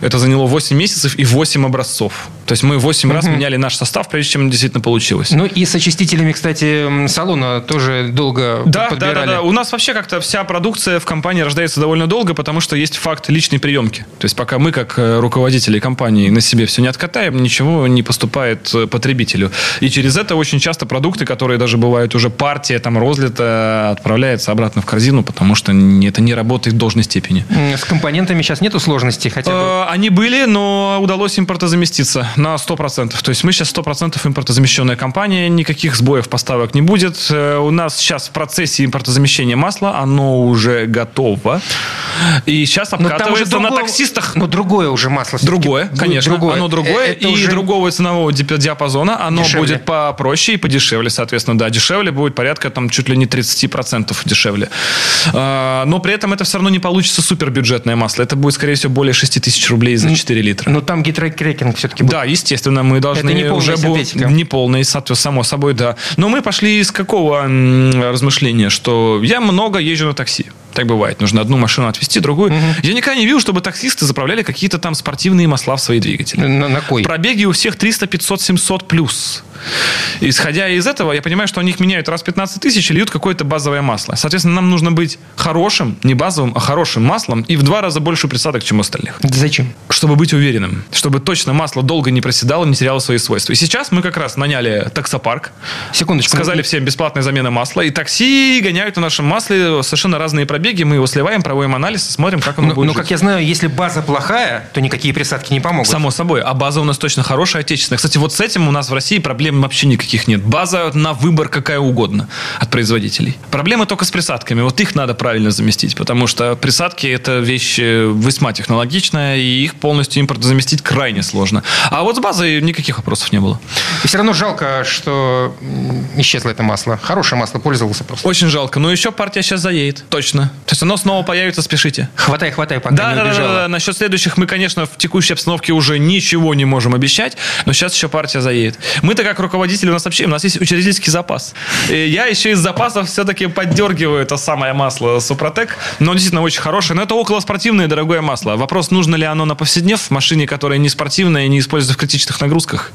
[SPEAKER 3] это заняло 8 месяцев и 8 образцов. То есть мы 8 угу. раз меняли наш состав, прежде чем действительно получилось.
[SPEAKER 2] Ну и с очистителями, кстати, салона тоже долго
[SPEAKER 3] да,
[SPEAKER 2] подбирали.
[SPEAKER 3] Да, да, да. У нас вообще как-то вся продукция в компании рождается довольно долго, потому что есть факт личной приемки. То есть пока мы, как э, руководители компании, на себе все не откатаем, ничего не поступает э, потребителю. И через это очень часто продукты, которые даже бывают уже партия там розлита, отправляется обратно в корзину, потому что это не работает в должной степени.
[SPEAKER 2] С компонентами сейчас нету сложностей хотя бы? Э,
[SPEAKER 3] они были, но удалось импортозаместиться на 100%. То есть мы сейчас 100% импортозамещенная компания, никаких сбоев поставок не будет. У нас сейчас в процессе импортозамещения масла, оно уже готово. И сейчас обкатывается на
[SPEAKER 2] другое-
[SPEAKER 3] таксистах.
[SPEAKER 2] Но другое уже масло.
[SPEAKER 3] Другое, конечно.
[SPEAKER 2] другое.
[SPEAKER 3] Оно другое.
[SPEAKER 2] Э, это
[SPEAKER 3] и
[SPEAKER 2] уже-
[SPEAKER 3] другого ценового дип- диапазона. Оно
[SPEAKER 2] Дешевле.
[SPEAKER 3] будет попроще и подешевле, соответственно. Да, дешевле будет порядка там чуть ли не 30% дешевле. А, Но при этом это все равно не получится супербюджетное масло. Это будет, скорее всего, более 6 тысяч рублей за 4 литра.
[SPEAKER 2] Но там гидрокрекинг все-таки будет.
[SPEAKER 3] Да, естественно, мы должны
[SPEAKER 2] Это не
[SPEAKER 3] уже бу-
[SPEAKER 2] синтетика.
[SPEAKER 3] не полный, само собой, да. Но мы пошли из какого размышления, что я много езжу на такси. Так бывает. Нужно одну машину отвезти, другую. Я никогда не видел, чтобы таксисты заправляли какие-то там спортивные масла в свои двигатели.
[SPEAKER 2] На, на кой?
[SPEAKER 3] Пробеги у всех 300, 500, 700 плюс. Исходя из этого, я понимаю, что они их меняют раз в 15 тысяч и льют какое-то базовое масло. Соответственно, нам нужно быть хорошим, не базовым, а хорошим маслом и в два раза больше присадок, чем у остальных
[SPEAKER 2] Зачем?
[SPEAKER 3] чтобы быть уверенным, чтобы точно масло долго не проседало, не теряло свои свойства. И сейчас мы как раз наняли таксопарк,
[SPEAKER 2] Секундочку.
[SPEAKER 3] сказали всем бесплатная замена масла, и такси гоняют на нашем масле совершенно разные пробеги, мы его сливаем, проводим анализ, смотрим, как оно
[SPEAKER 2] Ну,
[SPEAKER 3] будет
[SPEAKER 2] ну,
[SPEAKER 3] жить.
[SPEAKER 2] как я знаю, если база плохая, то никакие присадки не помогут.
[SPEAKER 3] Само собой. А база у нас точно хорошая, отечественная. Кстати, вот с этим у нас в России проблем вообще никаких нет. База на выбор какая угодно от производителей. Проблемы только с присадками. Вот их надо правильно заместить, потому что присадки – это вещь э, весьма технологичная, и их полностью импорт заместить крайне сложно. А вот с базой никаких вопросов не было.
[SPEAKER 2] И все равно жалко, что исчезло это масло. Хорошее масло, пользовался просто.
[SPEAKER 3] Очень жалко. Но еще партия сейчас заедет. Точно. То есть оно снова появится, спешите.
[SPEAKER 2] Хватай, хватай, пока
[SPEAKER 3] Да,
[SPEAKER 2] не
[SPEAKER 3] да, да, да. Насчет следующих мы, конечно, в текущей обстановке уже ничего не можем обещать, но сейчас еще партия заедет. Мы-то как руководители у нас вообще, у нас есть учредительский запас. И я еще из запасов все-таки поддергиваю это самое масло Супротек, но действительно очень хорошее. Но это около спортивное дорогое масло. Вопрос, нужно ли оно на повседнев в машине, которая не спортивная и не используется в критичных нагрузках.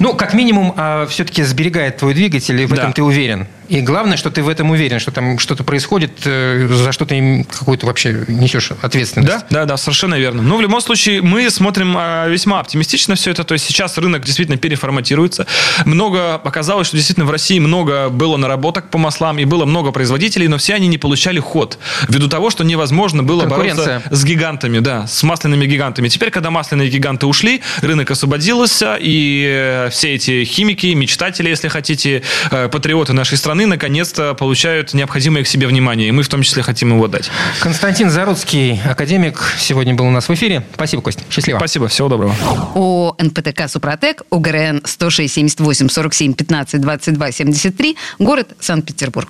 [SPEAKER 2] Ну, как минимум, все-таки сберегает твой двигатель, и в
[SPEAKER 3] Да.
[SPEAKER 2] этом ты уверен. И главное, что ты в этом уверен, что там что-то происходит, э, за что ты какую-то вообще несешь ответственность.
[SPEAKER 3] Да, да, да, совершенно верно. Но в любом случае мы смотрим а, весьма оптимистично все это. То есть сейчас рынок действительно переформатируется. Много оказалось, что действительно в России много было наработок по маслам и было много производителей, но все они не получали ход ввиду того, что невозможно было бороться с гигантами, да, с масляными гигантами. Теперь, когда масляные гиганты ушли, рынок освободился, и э, все эти химики, мечтатели, если хотите, э, патриоты нашей страны, наконец-то получают необходимое к себе внимание. И мы в том числе хотим его дать.
[SPEAKER 2] Константин Заруцкий, академик, сегодня был у нас в эфире. Спасибо, Кость. Счастливо.
[SPEAKER 3] Спасибо, всего доброго.
[SPEAKER 5] ООО «НПТК Супротек», ОГРН 106 78 47 15 22 73, город Санкт-Петербург.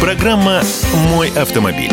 [SPEAKER 1] Программа «Мой автомобиль».